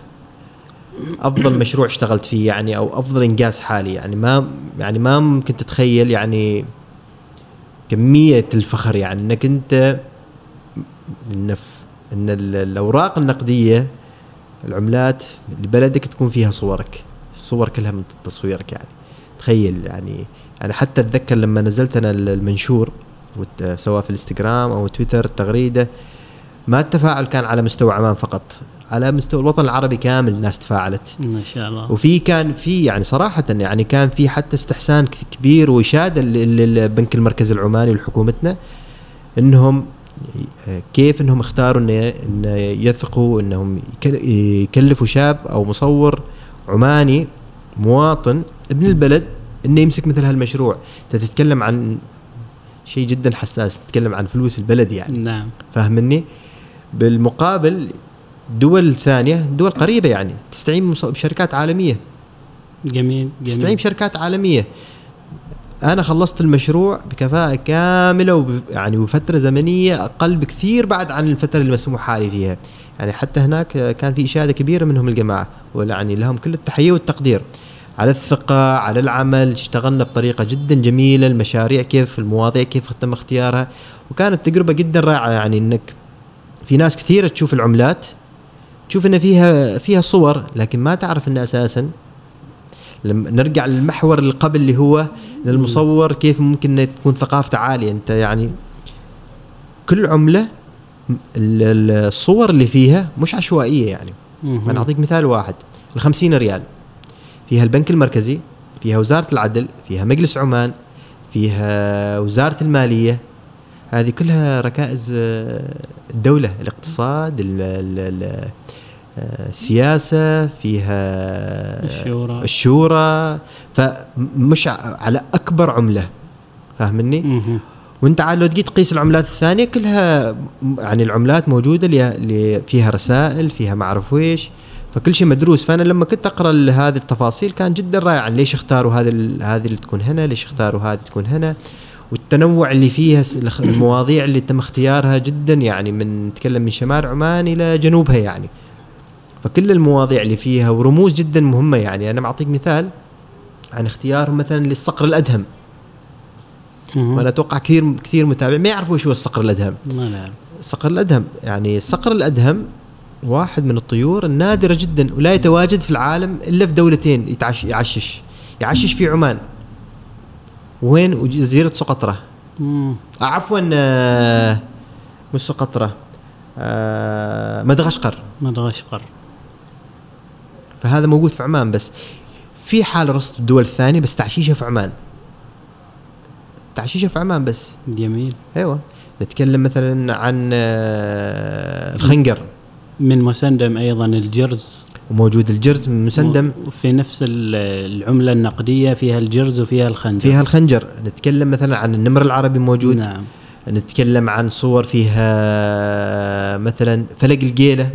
أفضل مشروع اشتغلت فيه يعني أو أفضل إنجاز حالي يعني. ما يعني ما ممكن تتخيل يعني كمية الفخر يعني. إنك أنت ان إن ال- الأوراق النقدية العملات لبلدك تكون فيها صورك. الصور كلها من تصويرك يعني. تخيل يعني. يعني حتى أتذكر لما نزلت أنا المنشور سواء في الإنستغرام أو تويتر تغريدة ما التفاعل كان على مستوى عمان فقط على مستوى الوطن العربي كامل الناس تفاعلت. ما شاء الله. وفي كان في يعني صراحة يعني كان في حتى استحسان كبير وإشادة لل- للبنك المركزي العماني ولحكومتنا إنهم كيف إنهم اختاروا إن يثقوا إنهم يكل- يكلفوا شاب أو مصور عماني مواطن ابن البلد إنه يمسك مثل هالمشروع. أنت تتكلم عن شيء جدا حساس تتكلم عن فلوس البلد يعني. نعم. فاهمني؟ بالمقابل دول ثانية دول قريبة يعني تستعين بشركات عالمية. جميل تستعين جميل بشركات عالمية. أنا خلصت المشروع بكفاءة كاملة وب يعني وفترة زمنية أقل بكثير بعد عن الفترة اللي مسموح حالي فيها. يعني حتى هناك كان في إشادة كبيرة منهم الجماعة ويعني لهم كل التحية والتقدير. على الثقة على العمل اشتغلنا بطريقة جدا جميلة المشاريع كيف المواضيع كيف تم اختيارها. وكانت تجربة جدا رائعة يعني إنك في ناس كثيرة تشوف العملات تشوف إن فيها فيها صور لكن ما تعرف ان أساسا. لما نرجع للمحور اللي قبل اللي هو المصور كيف ممكن تكون ثقافته عالية. أنت يعني كل عملة الصور اللي فيها مش عشوائية يعني. أنا أعطيك مثال واحد. ال 50 ريال. فيها البنك المركزي فيها وزارة العدل فيها مجلس عمان فيها وزارة المالية. هذه كلها ركائز آه، الدولة الاقتصاد ال- ال- ال- آه، السياسة فيها الشورى. الشورى. فمش على أكبر عملة فاهمني؟ وانت عاد لو تجي تقيس العملات الثانية كلها يعني العملات موجودة اللي- فيها رسائل فيها ما أعرف ويش فكل شيء مدروس. فأنا لما كنت أقرأ هذه التفاصيل كان جدا رائعا ليش اختاروا هذه ال- هذه اللي تكون هنا؟ ليش اختاروا هذه تكون هنا؟ والتنوع اللي فيها المواضيع اللي تم اختيارها جدا يعني من نتكلم من شمال عمان إلى جنوبها يعني. فكل المواضيع اللي فيها ورموز جدا مهمة يعني. أنا بعطيك مثال عن اختيارهم مثلا للصقر الأدهم. وأنا أتوقع كثير كثير متابع. ما يعرفوا هو الصقر الأدهم. ما نعرف. الصقر الأدهم يعني الصقر الأدهم واحد من الطيور النادرة جدا ولا يتواجد في العالم إلا في دولتين يتعش يعشش. يعشش في عمان. وين وجزيره. آه، عفوا آه، مش سقطرى آه، مدغشقر. مدغشقر. فهذا موجود في عمان بس. في حال رصد الدول الثانية بس تعشيشه في عمان. تعشيشه في عمان بس. جميل. أيوه. نتكلم مثلا عن آه، الخنجر. من مسندم أيضا الجرز. وموجود الجرز مسندم. في نفس ال- العملة النقدية فيها الجرز وفيها الخنجر. فيها الخنجر. نتكلم مثلا عن النمر العربي موجود. نعم. نتكلم عن صور فيها مثلا فلق الجيله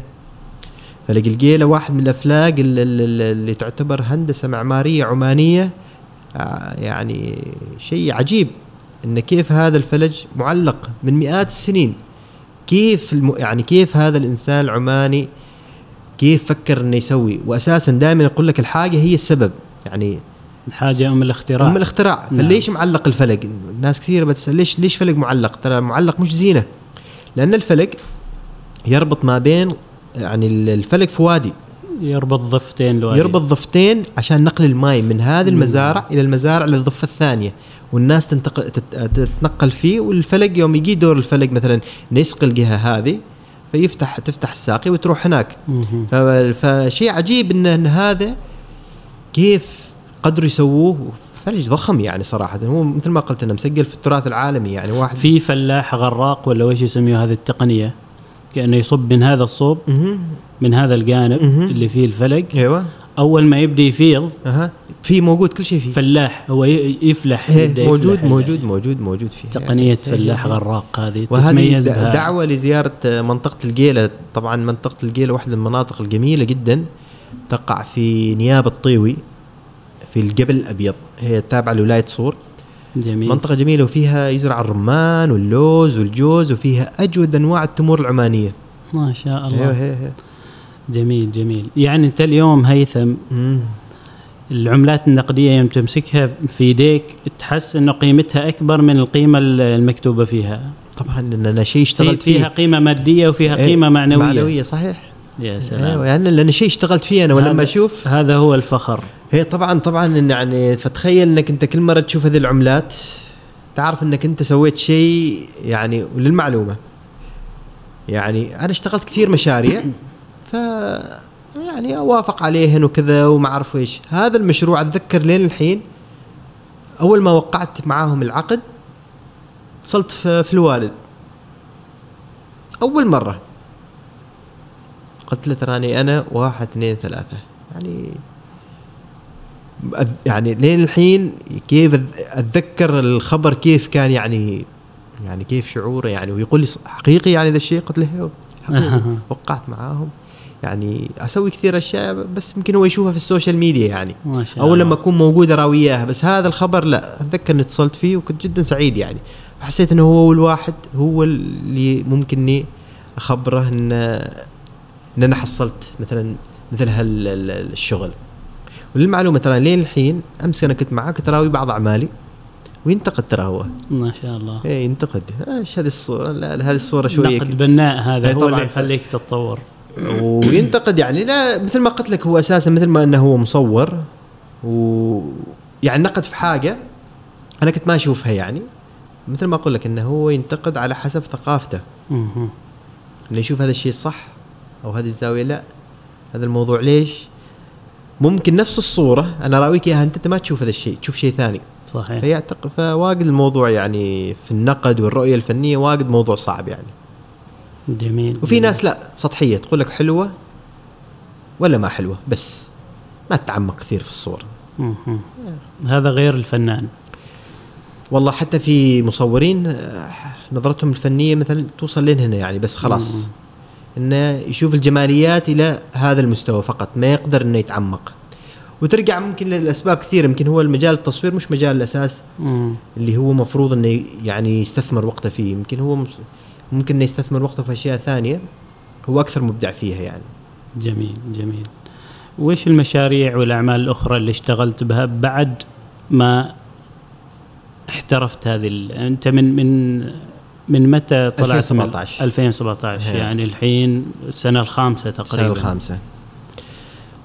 فلق الجيله واحد من الأفلاق اللي, اللي اللي تعتبر هندسة معمارية عمانية. آه، يعني شيء عجيب إن كيف هذا الفلج معلق من مئات السنين. كيف الم... يعني كيف هذا الإنسان العماني كيف فكر إنه يسوي؟ واساسا دائما يقول لك الحاجة هي السبب يعني الحاجة أم الاختراع. أم الاختراع. نعم. فليش معلق الفلق؟ الناس كثير بتسأل ليش ليش فلق معلق؟ ترى المعلق مش زينة. لأن الفلق يربط ما بين يعني الفلق في وادي يربط ضفتين لوالي. يربط ضفتين عشان نقل الماء من هذه المزارع إلى المزارع للضفة الثانية. والناس تنتقل تت- تتنقل فيه والفلق يوم يجي دور الفلق مثلا يسقي الجهة هذه فيفتح تفتح الساقي وتروح هناك. فشيء عجيب ان هذا كيف قدروا يسووه؟ فلج ضخم يعني صراحة. هو مثل ما قلت انه مسجل في التراث العالمي يعني واحد في فلاح غراق ولا وش يسميه هذه التقنية؟ كأنه يصب من هذا الصوب. من هذا الجانب. اللي فيه الفلق. أيوه. أول ما يبدأ يفيض أها. في موجود كل شيء فيه. فلاح هو يفلح إيه، يبدأ موجود يفلح موجود موجود موجود فيه. تقنية إيه، فلاح. غراق هذه وهذه تتميز د- بها. دعوة لزيارة منطقة الجيلة. طبعا منطقة الجيلة واحدة من المناطق الجميلة جدا تقع في نيابة طيوي في الجبل الأبيض. هي تابعة لولاية صور. جميل. منطقة جميلة وفيها يزرع الرمان واللوز والجوز وفيها أجود أنواع التمور العمانية. ما شاء الله. أيوه أيوه جميل جميل. يعني انت اليوم هيثم مم. العملات النقدية يوم تمسكها في يديك تحس إنه قيمتها أكبر من القيمة المكتوبة فيها. طبعا لأن أنا شيء اشتغلت فيها فيه. قيمة مادية وفيها إيه، قيمة معنوية. معنوية صحيح. يا أيوه سلام. يعني لأن شيء اشتغلت فيه أنا ولما أشوف. هذا هو الفخر. هي طبعا طبعا إن يعني فتخيل إنك أنت كل مرة تشوف هذه العملات تعرف إنك أنت سويت شيء يعني وللمعلومه يعني أنا اشتغلت كثير مشاريع. ف يعني أوافق عليهن وكذا وما أعرف إيش. هذا المشروع أتذكر لين الحين أول ما وقعت معاهم العقد اتصلت في, الوالد. أول مرة. قلت له تراني أنا واحد اثنين ثلاثة. يعني يعني لين الحين كيف أتذكر الخبر كيف كان يعني يعني كيف شعوره يعني. ويقول لي حقيقي يعني ذا الشيء؟ قلت له "إيوه، حقيقي. وقعت معاهم. يعني أسوي كثير أشياء بس يمكن هو يشوفها في ال social media يعني. ما شاء الله. لما أكون موجود أراوي إياها بس هذا الخبر لا أتذكر إني اتصلت فيه وكنت جدا سعيد يعني. حسيت إنه هو اول واحد هو اللي ممكن إني أخبره إن إن أنا حصلت مثلا مثل هالشغل وللمعلومة ترى لين الحين أمس أنا كنت معاه كنت اراوي بعض أعمالي وينتقد ترى هو. ما شاء الله. إيه ينتقد. إيش هذه الصورة هذه الصورة شوية نقد بناء هذا إيه هو. اللي يخليك تتطور. وينتقد يعني لا مثل ما قلت لك هو أساسا مثل ما إنه هو مصور و يعني نقد في حاجة أنا كنت ما أشوفها يعني. مثل ما أقول لك إنه هو ينتقد على حسب ثقافته. انه يشوف هذا الشيء صح أو هذه الزاوية لا هذا الموضوع ليش؟ ممكن نفس الصورة أنا راويك إياها أنت ما تشوف هذا الشيء تشوف شيء ثاني. صحيح. فيعتقد فواجد الموضوع يعني في النقد والرؤية الفنية واجد موضوع صعب يعني. جميل. وفي ناس لا سطحية تقول لك حلوة ولا ما حلوة بس ما تتعمق كثير في الصورة مهم. هذا غير الفنان. والله حتى في مصورين آه، نظرتهم الفنية مثلا توصل لين هنا يعني بس خلاص. مم. إنه يشوف الجماليات إلى هذا المستوى فقط ما يقدر إنه يتعمق. وترجع ممكن لاسباب كثيرة يمكن هو المجال التصوير مش مجال الأساس. مم. اللي هو مفروض إنه يعني يستثمر وقته فيه يمكن هو ممكن إنه يستثمر وقته في أشياء ثانية هو أكثر مبدع فيها يعني. جميل جميل. وش المشاريع والأعمال الأخرى اللي اشتغلت بها بعد ما احترفت هذه ال... أنت من من من متى طلعت من- 2017. 2017 هي. يعني الحين السنة الخامسة السنة تقريبا الخامسة.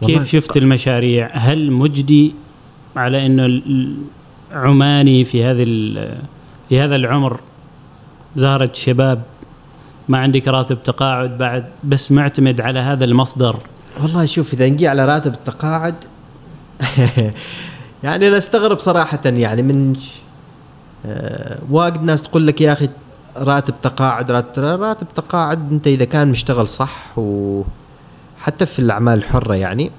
والله كيف شفت المشاريع؟ هل مجدي على إنه عماني في هذه ال- في هذا العمر زهرة شباب ما عندك راتب تقاعد بعد بس معتمد على هذا المصدر. والله شوف إذا نجي على راتب التقاعد يعني أنا أستغرب صراحة يعني من آه، واجد ناس تقول لك يا أخي راتب تقاعد راتب, راتب تقاعد أنت إذا كان مشتغل صح وحتى في الأعمال الحرة يعني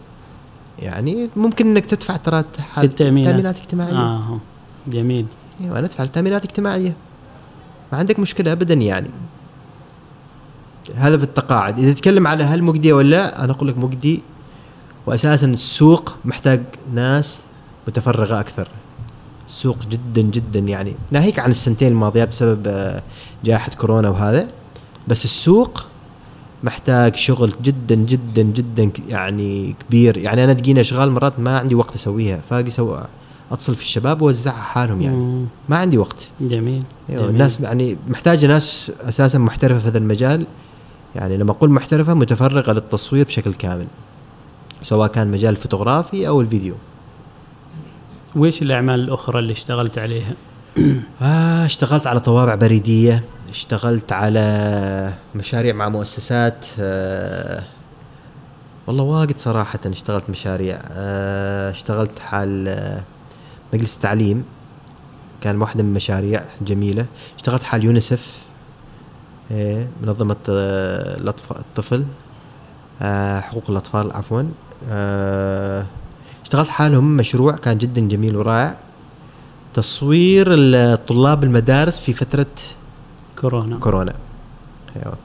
يعني ممكن إنك تدفع ترى في التأمينات. تامينات اجتماعيه آه. آه جميل. أيوه ندفع التأمينات اجتماعيه ما عندك مشكلة ابدا يعني. هذا في التقاعد. إذا تتكلم على هل مجدي ولا لا أنا أقول لك مجدي واساسا السوق محتاج ناس متفرغة أكثر. السوق جدا جدا يعني. ناهيك عن السنتين الماضيات بسبب آه، جائحة كورونا وهذا. بس السوق محتاج شغل جدا جدا جدا يعني كبير. يعني أنا تجيني أشغال مرات ما عندي وقت أسويها. فأجي سوى أتصل في الشباب وأوزعها حالهم يعني. ما عندي وقت. جميل. جميل. الناس يعني محتاجة ناس أساسا محترفة في هذا المجال. يعني لما أقول محترفة متفرغه للتصوير بشكل كامل سواء كان مجال الفوتوغرافي أو الفيديو. وش الأعمال الأخرى اللي اشتغلت عليها؟ آه اشتغلت على طوابع بريدية اشتغلت على مشاريع مع مؤسسات آه والله واجد صراحة اشتغلت مشاريع. آه اشتغلت حال آه مجلس التعليم كان واحدة من مشاريع جميلة. اشتغلت حال يونيسف. إيه منظمة آه الأطفال الطفل آه حقوق الأطفال عفوا آه اشتغلت حالهم مشروع كان جدا جميل ورائع. تصوير الطلاب المدارس في فترة كورونا. كورونا. أيوه.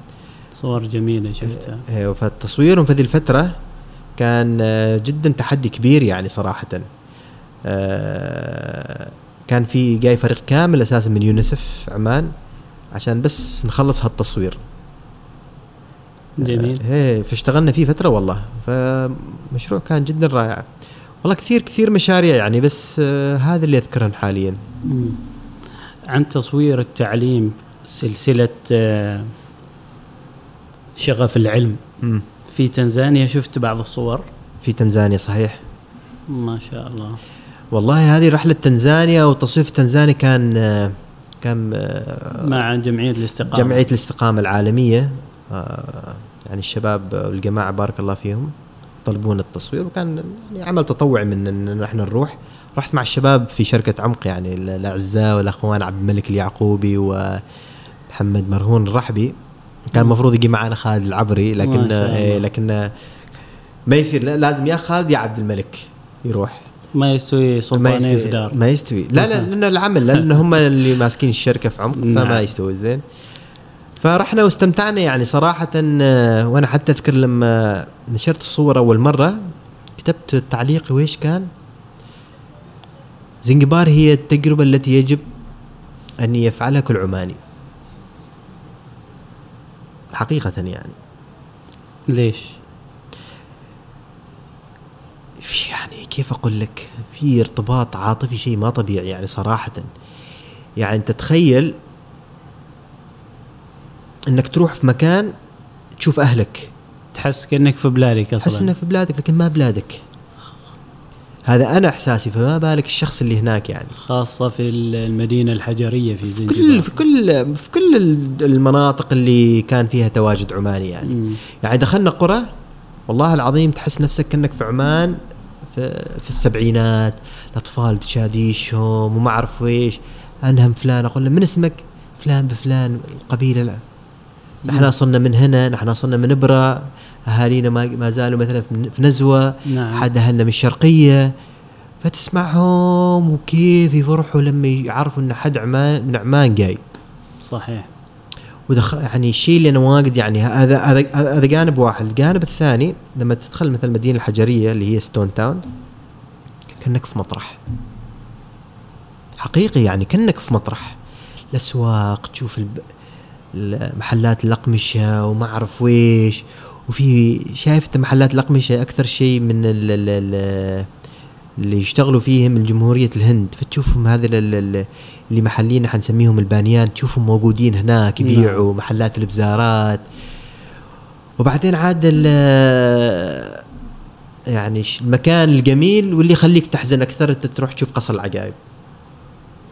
صور جميلة شفتها. أيوه فتصويرهم في هذه الفترة كان جدا تحدي كبير يعني صراحة. كان في جاي فريق كامل أساسا من يونيسف عمان. عشان بس نخلص هالتصوير. جميل. إيه فاشتغلنا فيه فترة والله فمشروع كان جدا رائع. والله كثير كثير مشاريع يعني بس آه، هذا اللي اذكرهن حاليا. مم. عن تصوير التعليم سلسلة آه، شغف العلم. مم. في تنزانيا شفت بعض الصور. في تنزانيا صحيح. ما شاء الله. والله هذه رحلة تنزانيا والتصوير في تنزانيا كان آه، كان آه، مع جمعية الاستقامة. جمعية الاستقامة العالمية آه، يعني الشباب والجماعة بارك الله فيهم طلبونا التصوير وكان يعني عمل تطوعي من إن نحن نروح. رحت مع الشباب في شركة عمق يعني ال- الأعزاء والأخوان عبد الملك اليعقوبي ومحمد مرهون الرحبي. كان المفروض يجي معنا خالد العبري لكن. إيه لكن ما يصير لا لازم يا خالد يا عبد الملك يروح. ما يستوي سلطانين في دار. ما يستوي. لا لا لأن العمل لأن هم اللي ماسكين الشركة في عمق نعم. فما يستوي زين. فرحنا واستمتعنا يعني صراحة وأنا حتى أذكر لما نشرت الصور أول مرة كتبت تعليقي ويش كان؟ زنجبار هي التجربة التي يجب أن يفعلها كل عماني. حقيقة يعني. ليش؟ في يعني كيف أقول لك؟ في ارتباط عاطفي شيء ما طبيعي يعني صراحة. يعني أنت تخيل إنك تروح في مكان تشوف أهلك. تحس كأنك في بلادك تحس أصلا إنه في بلادك لكن ما بلادك. هذا أنا أحساسي فما بالك الشخص اللي هناك يعني. خاصة في المدينة الحجرية في زنجبار. كل في كل في كل المناطق اللي كان فيها تواجد عماني يعني. مم. يعني دخلنا قرى والله العظيم تحس نفسك كأنك في عمان. في, في السبعينات الأطفال بتشاديشهم وما أعرف إيش. انهم فلان أقول له من اسمك؟ فلان بفلان القبيله لا. نحن اصلنا من هنا نحن اصلنا من إبرة. أهالينا ما ما زالوا مثلا في- في نزوة. نعم. حد أهلنا من الشرقية. فتسمعهم وكيف يفرحوا لما يعرفوا إن حد عمان من عمان جاي. صحيح. ودخ يعني الشيء اللي أنا واجد يعني هذا هذا هذا جانب واحد، الجانب الثاني لما تدخل مثلا المدينة الحجرية اللي هي ستون تاون كأنك في مطرح. حقيقي يعني كأنك في مطرح. الأسواق تشوف. محلات الأقمشة وما أعرف ويش. وفي شايف أنت محلات الأقمشة أكثر شيء من ال ال اللي يشتغلوا فيهم من جمهوريه الهند. فتشوفهم هذا ال- ال- اللي محلين حنسميهم البانيان. تشوفهم موجودين هناك يبيعوا محلات البزارات وبعدين عاد يعني المكان الجميل واللي يخليك تحزن أكثر أنت تروح تشوف قصر العجائب.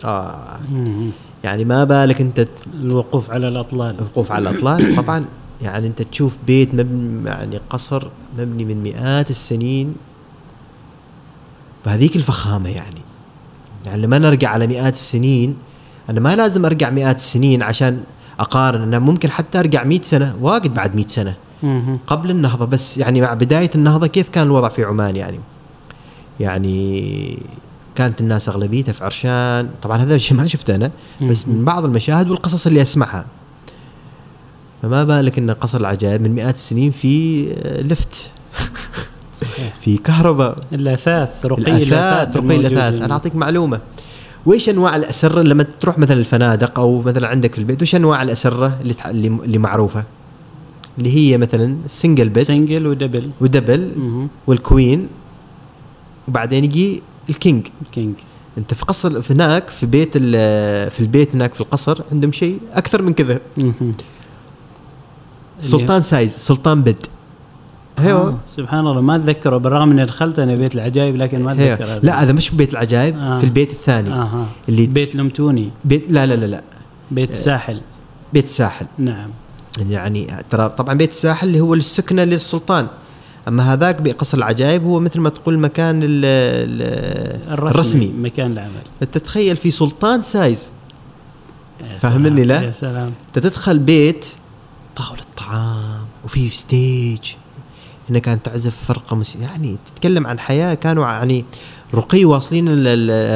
آه. مم. يعني ما بالك أنت ت- الوقوف على الأطلال. الوقوف على الأطلال. طبعا يعني أنت تشوف بيت مبني يعني قصر مبني من مئات السنين. بهذيك الفخامة يعني. يعني لما أنا ارجع على مئات السنين أنا ما لازم أرجع مئات السنين عشان أقارن. أنا ممكن حتى أرجع 100 سنة واجد بعد 100 سنة. قبل النهضة بس يعني مع بداية النهضة كيف كان الوضع في عمان يعني؟ يعني كانت الناس اغلبيتها في عرشان. طبعا هذا الشيء ما شفته أنا بس من بعض المشاهد والقصص اللي أسمعها. فما بالك إن قصر العجائب من مئات السنين في آه، لفت. صحيح. في كهرباء. الأثاث رقي الأثاث رقي الأثاث. ال- أنا أعطيك معلومة. ويش أنواع الأسرة؟ لما تروح مثلا الفنادق أو مثلا عندك في البيت وش أنواع الأسرة اللي تح- اللي, معروفة؟ اللي هي مثلا السنجل بيد سنجل ودبل ودبل. والكوين وبعدين يجي ال king king أنت في قصر في هناك في بيت في البيت هناك في القصر عندهم شيء أكثر من كذا. سلطان size سلطان bed أيوه آه. سبحان الله ما أتذكره بالرغم إني دخلت أنا بيت العجائب لكن ما اتذكر هذا. لا هذا مش بيت العجائب آه. في البيت الثاني. أها اللي بيت المتوني. بيت لا لا لا لا. بيت الساحل بيت الساحل نعم. يعني ترى طبعا بيت الساحل اللي هو السكنة للسلطان. أما هذاك بقصر العجائب هو مثل ما تقول المكان ال- ال- الرسمي, الرسمي. مكان العمل. تتخيل في سلطان size. فهمني؟ لا؟ يا سلام. تدخل بيت طاولة طعام وفي stage. هنا كانت تعزف فرقة مس... يعني تتكلم عن حياة كانوا يعني رقي واصلين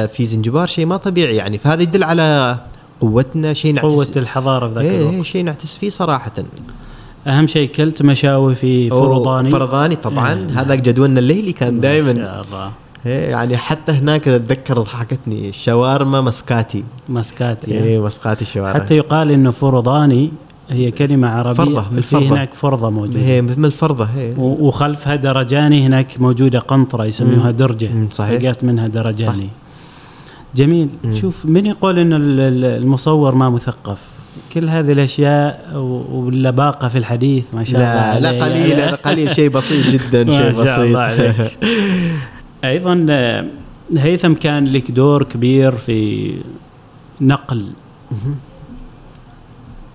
في زنجبار شيء ما طبيعي يعني. فهذا يدل على قوتنا شيء نعتز قوة الحضارة في ذاك إيه الوقت. إيه شيء نعتز فيه صراحة. أهم شيء كلت مشاوي في فرضاني. فرضاني طبعا. إيه. هذاك جدولنا الليلي كان ما دائما شاء الله. يعني حتى هناك اتذكر ضحكتني. الشاورما مسكاتي. مسكاتي. إيه مسكاتي شاورما. حتى يقال إنه فرضاني. هي كلمة عربية فرضة، من في الفرضة. هناك فرضة موجودة هي مثل الفرضة هي وخلفها درجاني هناك موجودة قنطرة يسموها مم. درجة صحيح. لقيت منها درجاني جميل مم. شوف من يقول ال- المصور ما مثقف كل هذه الأشياء واللباقه في الحديث ما شاء الله لا لا عليه. قليل هذا قليل شيء بسيط جدا ما شيء شاء الله عليك. بسيط أيضا هيثم كان لك دور كبير في نقل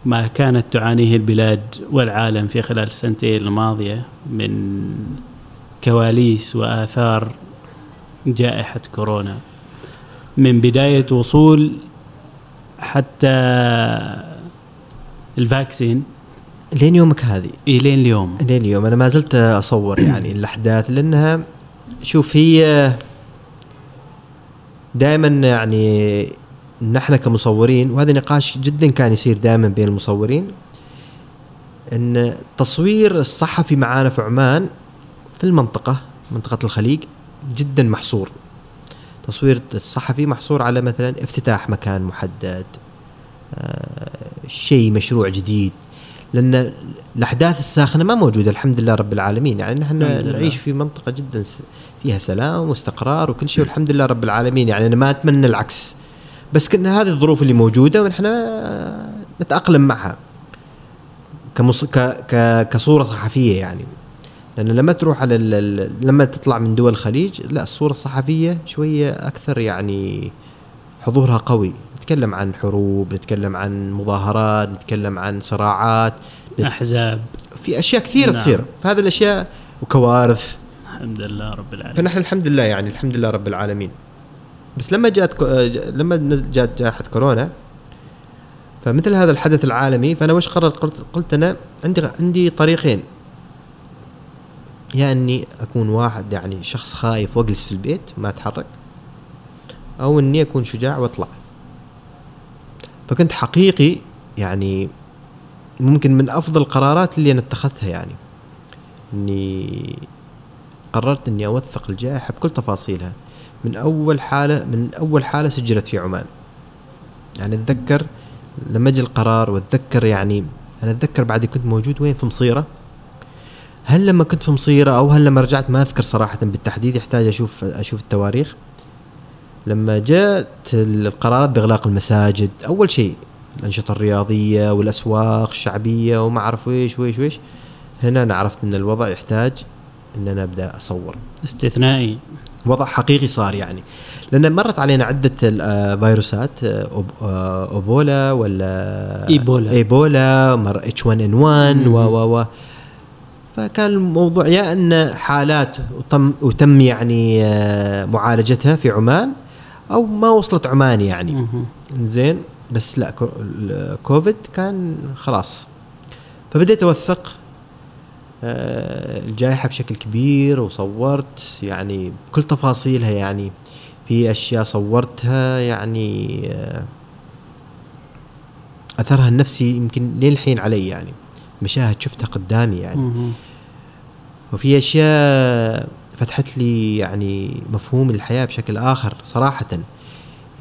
ما كانت تعانيه البلاد والعالم في خلال السنتين الماضية من كواليس وآثار جائحة كورونا. من بداية وصول حتى الفاكسين. لين يومك هذه؟ الين اليوم. لين اليوم. أنا ما زلت أصور يعني الأحداث لأنها شوف هي دائما يعني نحن كمصورين وهذا نقاش جدا كان يصير دائما بين المصورين إن تصوير الصحفي معانا في عمان في المنطقة منطقة الخليج جدا محصور. تصوير الصحفي محصور على مثلا افتتاح مكان محدد آه، شيء مشروع جديد لأن الأحداث الساخنة ما موجودة الحمد لله رب العالمين. يعني نحن. نعيش في منطقة جدا فيها سلام واستقرار وكل شيء والحمد لله رب العالمين. يعني أنا ما أتمنى العكس. بس كنا هذه الظروف اللي موجودة ونحن نتأقلم معها. كمص... ك... ك... كصورة صحفية يعني. لأن لما تروح على ال... ال- لما تطلع من دول الخليج لا الصورة الصحفية شوية أكثر يعني حضورها قوي. نتكلم عن حروب نتكلم عن مظاهرات نتكلم عن صراعات نت... أحزاب. في أشياء كثيرة نعم. تصير. فهذه الأشياء وكوارث. الحمد لله رب العالمين. فنحن الحمد لله يعني الحمد لله رب العالمين. بس لما جاءت كو- آه، لما جاءت جائحة كورونا فمثل هذا الحدث العالمي فأنا وش قررت قلت, قلت أنا عندي عندي طريقين. يا إني أكون واحد يعني شخص خايف وأجلس في البيت ما أتحرك أو إني أكون شجاع وأطلع. فكنت حقيقي يعني ممكن من أفضل القرارات اللي أنا اتخذتها يعني. إني قررت إني أوثق الجائحة بكل تفاصيلها. من أول حالة من أول حالة سجلت في عمان. يعني أتذكر لما اجى القرار وأتذكر يعني أنا أتذكر بعد كنت موجود وين؟ في مصيرة. هل لما كنت في مصيرة أو هل لما رجعت؟ ما أذكر صراحة بالتحديد يحتاج أشوف أشوف التواريخ. لما جاءت القرارات بإغلاق المساجد أول شيء الأنشطة الرياضية والأسواق الشعبية وما أعرف ويش ويش ويش. هنا أنا عرفت إن الوضع يحتاج إن أنا أبدأ أصور. استثنائي. وضع حقيقي صار يعني لأن مرت علينا عدة آه، فيروسات آه، آه، أوبولا ولا إيبولا. إيبولا مر إتش 1 إن 1 مم. و و و فكان الموضوع يا أن حالات وتم وتم يعني معالجتها في عمان أو ما وصلت عمان يعني. زين بس لا كو- الكوفيد كان خلاص فبديت أوثق الجائحة بشكل كبير وصورت يعني بكل تفاصيلها يعني في أشياء صورتها يعني آه، أثرها النفسي يمكن للحين علي يعني مشاهد شفتها قدامي يعني. وفي أشياء فتحت لي يعني مفهوم الحياة بشكل آخر صراحة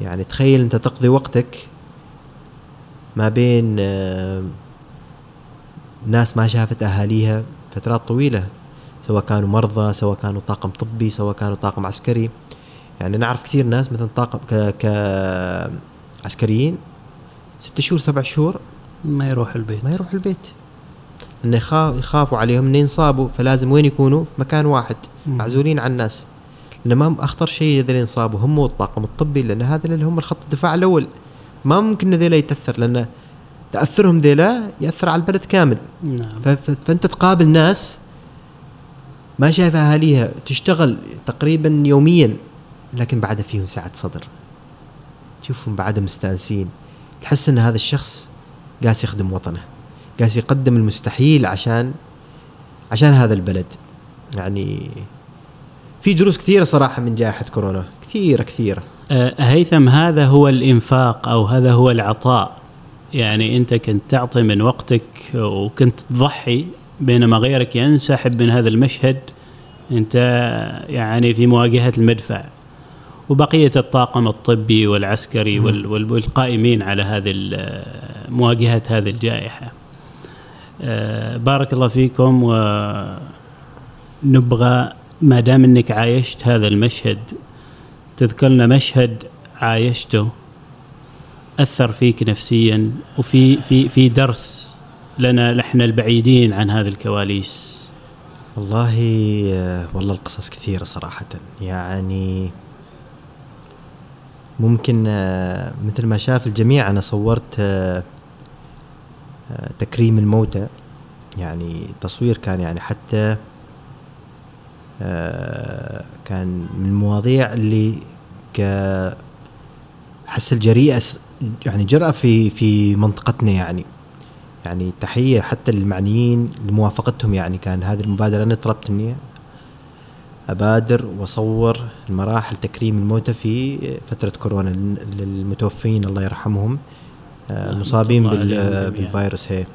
يعني تخيل أنت تقضي وقتك ما بين آه، ناس ما شافت أهاليها فترات طويلة سواء كانوا مرضى سواء كانوا طاقم طبي سواء كانوا طاقم عسكري. يعني نعرف كثير ناس مثلا طاقم ك ك عسكريين ست شهور سبع شهور ما يروح البيت. ما يروح البيت. انه يخاف يخافوا عليهم انه ينصابوا فلازم وين يكونوا؟ في مكان واحد. معزولين عن الناس. لأن ما أخطر شيء إذا ينصابوا هم والطاقم الطبي لأن هذا اللي هم الخط الدفاع الأول. ما ممكن ذيلا يتأثر لأن تأثرهم ذيلا يأثر على البلد كامل. نعم. فأنت تقابل ناس ما شايفه أهاليها تشتغل تقريبا يوميا لكن بعد فيهم سعه صدر. تشوفهم بعد مستانسين. تحس إن هذا الشخص قاس يخدم وطنه قاس يقدم المستحيل عشان عشان هذا البلد. يعني في دروس كثيرة صراحة من جائحة كورونا كثيرة كثيرة. آه، هيثم هذا هو الإنفاق أو هذا هو العطاء؟ يعني أنت كنت تعطي من وقتك وكنت تضحي بينما غيرك ينسحب من هذا المشهد. أنت يعني في مواجهة المدفع. وبقية الطاقم الطبي والعسكري وال- وال- والقائمين على هذه مواجهة هذه الجائحة. آه، بارك الله فيكم ونبغى ما دام إنك عايشت هذا المشهد تذكر لنا مشهد عايشته. أثر فيك نفسيا وفي في في درس لنا نحن البعيدين عن هذه الكواليس. والله والله القصص كثيرة صراحة. يعني ممكن مثل ما شاف الجميع أنا صورت تكريم الموتى. يعني تصوير كان يعني حتى كان من المواضيع اللي ك حس الجريئة يعني جرأة في في منطقتنا يعني. يعني تحية حتى للمعنيين لموافقتهم يعني. كان هذه المبادرة أنا طلبت إني أبادر وأصور المراحل تكريم الموتى في فترة كورونا. لل- للمتوفين الله يرحمهم آه، رحمة المصابين بال-. بالفيروس هي.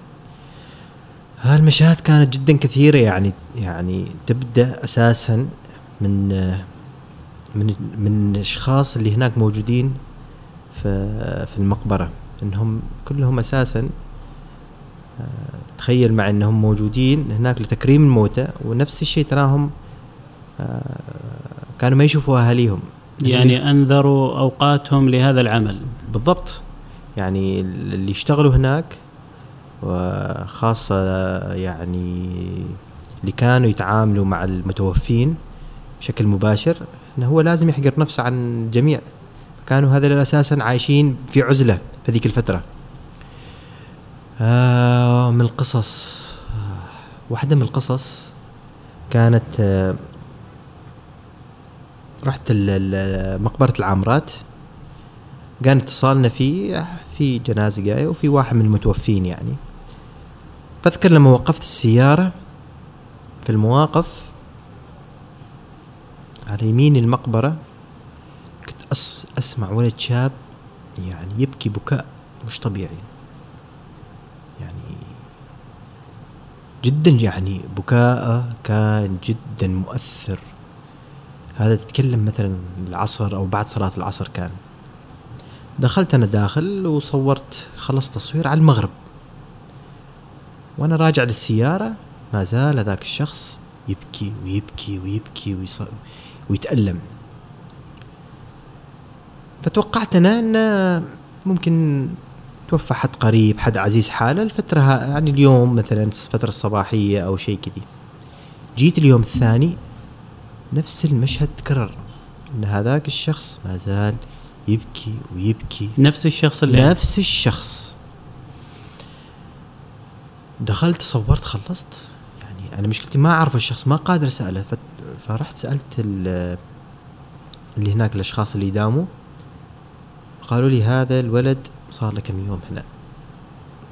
هالمشاهد كانت جدا كثيرة يعني. يعني تبدأ أساسا من آه، من من الأشخاص اللي هناك موجودين في في المقبرة إنهم كلهم أساسا آه، تخيل مع إنهم موجودين هناك لتكريم الموتى ونفس الشيء تراهم آه، كانوا ما يشوفوا أهاليهم. يعني أنذروا أوقاتهم لهذا العمل. بالضبط. يعني اللي يشتغلوا هناك وخاصة يعني اللي كانوا يتعاملوا مع المتوفين بشكل مباشر إنه هو لازم يحقر نفسه عن الجميع كانوا هذا أساسا عايشين في عزلة في ذيك الفترة. آه من القصص آه واحدة من القصص كانت آه رحت مقبرة العامرات. كان اتصالنا في في جنازة جاية وفي واحد من المتوفين يعني. فاذكر لما وقفت السيارة في المواقف على يمين المقبرة أس أسمع ولد شاب يعني يبكي بكاء مش طبيعي. يعني جدا يعني بكاءه كان جدا مؤثر. هذا تتكلم مثلا العصر أو بعد صلاة العصر كان. دخلت أنا داخل وصورت خلصت تصوير على المغرب. وأنا راجع للسيارة ما زال هذاك الشخص يبكي ويبكي ويبكي ويص... ويتألم. فتوقعت أنا أن ممكن توفى حد قريب حد عزيز حاله الفترة يعني اليوم مثلا الفترة الصباحية أو شيء كذي. جيت اليوم الثاني نفس المشهد تكرر أن هذاك الشخص ما زال يبكي ويبكي. نفس الشخص اللي نفس الشخص. دخلت صورت خلصت. يعني أنا مشكلتي ما أعرف الشخص ما قادر أسأله فت- فرحت سألت ال- اللي هناك الأشخاص اللي داموا قالوا لي هذا الولد صار له كم يوم هنا.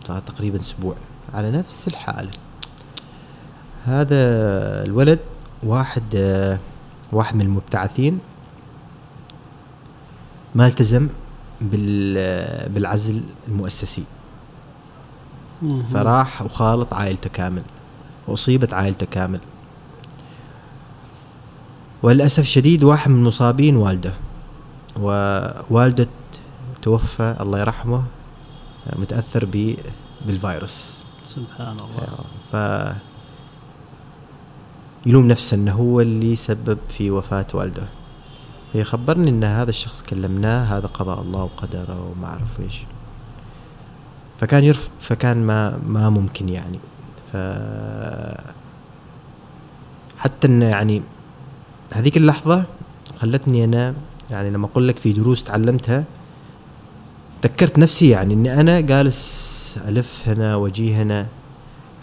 صار تقريبا أسبوع. على نفس الحاله هذا الولد واحد واحد من المبتعثين ما التزم بال- بالعزل المؤسسي. فراح وخالط عائلته كامل وأصيبت عائلته كامل. وللأسف شديد واحد من المصابين والده ووالدة توفى الله يرحمه متأثر ب- بالفيروس. سبحان الله. ف يلوم نفسه إنه هو اللي سبب في وفاة والده. فيخبرني إن هذا الشخص كلمناه هذا قضاء الله وقدره وما أعرف إيش. فكان يرف فكان ما ما ممكن يعني. ف حتى انه يعني هذيك اللحظة خلتني أنا يعني لما أقول لك في دروس تعلمتها ذكرت نفسي يعني إني أنا جالس ألف هنا وأجي هنا.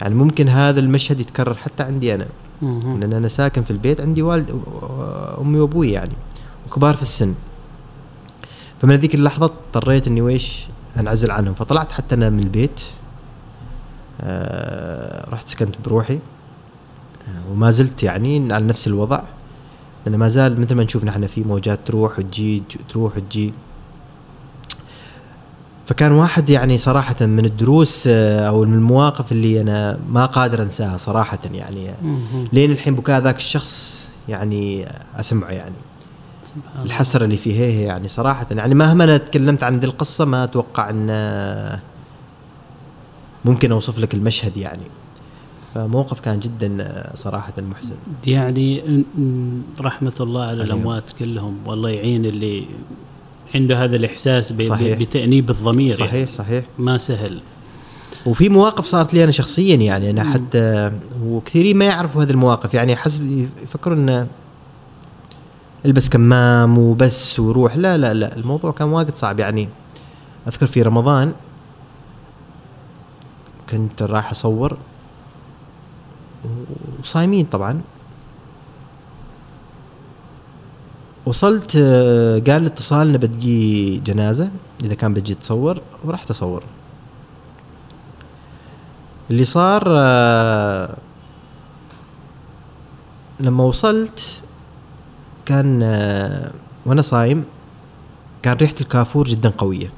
يعني ممكن هذا المشهد يتكرر حتى عندي أنا. لأن أنا ساكن في البيت عندي والد أمي وأبوي يعني وكبار في السن. فمن ذيك اللحظة اضطريت إني ويش أنعزل عنهم. فطلعت حتى أنا من البيت. آه رحت سكنت بروحي. آه وما زلت يعني على نفس الوضع. لأن ما زال مثل ما نشوف نحن في موجات تروح وتجي تروح وتجي. فكان واحد يعني صراحة من الدروس آه، أو من المواقف اللي أنا ما قادر أنساها صراحة يعني. لين الحين بكاء ذاك الشخص يعني أسمعه يعني. الحسرة اللي فيه هي يعني صراحة يعني مهما أنا تكلمت عن ذي القصة ما أتوقع أن ممكن أوصف لك المشهد يعني فموقف كان جدا آه، صراحة محزن يعني رحمة الله على. الأموات كلهم والله يعين اللي عنده هذا الإحساس ب- صحيح. بتأنيب الضمير. صحيح يعني. صحيح. ما سهل. وفي مواقف صارت لي أنا شخصيا يعني أنا حتى وكثيرين ما يعرفوا هذه المواقف. يعني حسب يفكروا انه ألبس كمام وبس وروح. لا لا لا الموضوع كان واجد صعب. يعني أذكر في رمضان كنت راح أصور وصايمين طبعا. وصلت آه، قال لي اتصال إنه بتجي جنازة إذا كان بتجي تصور ورحت اصور اللي صار آه، لما وصلت كان آه، وأنا صايم كان ريحة الكافور جدا قوية.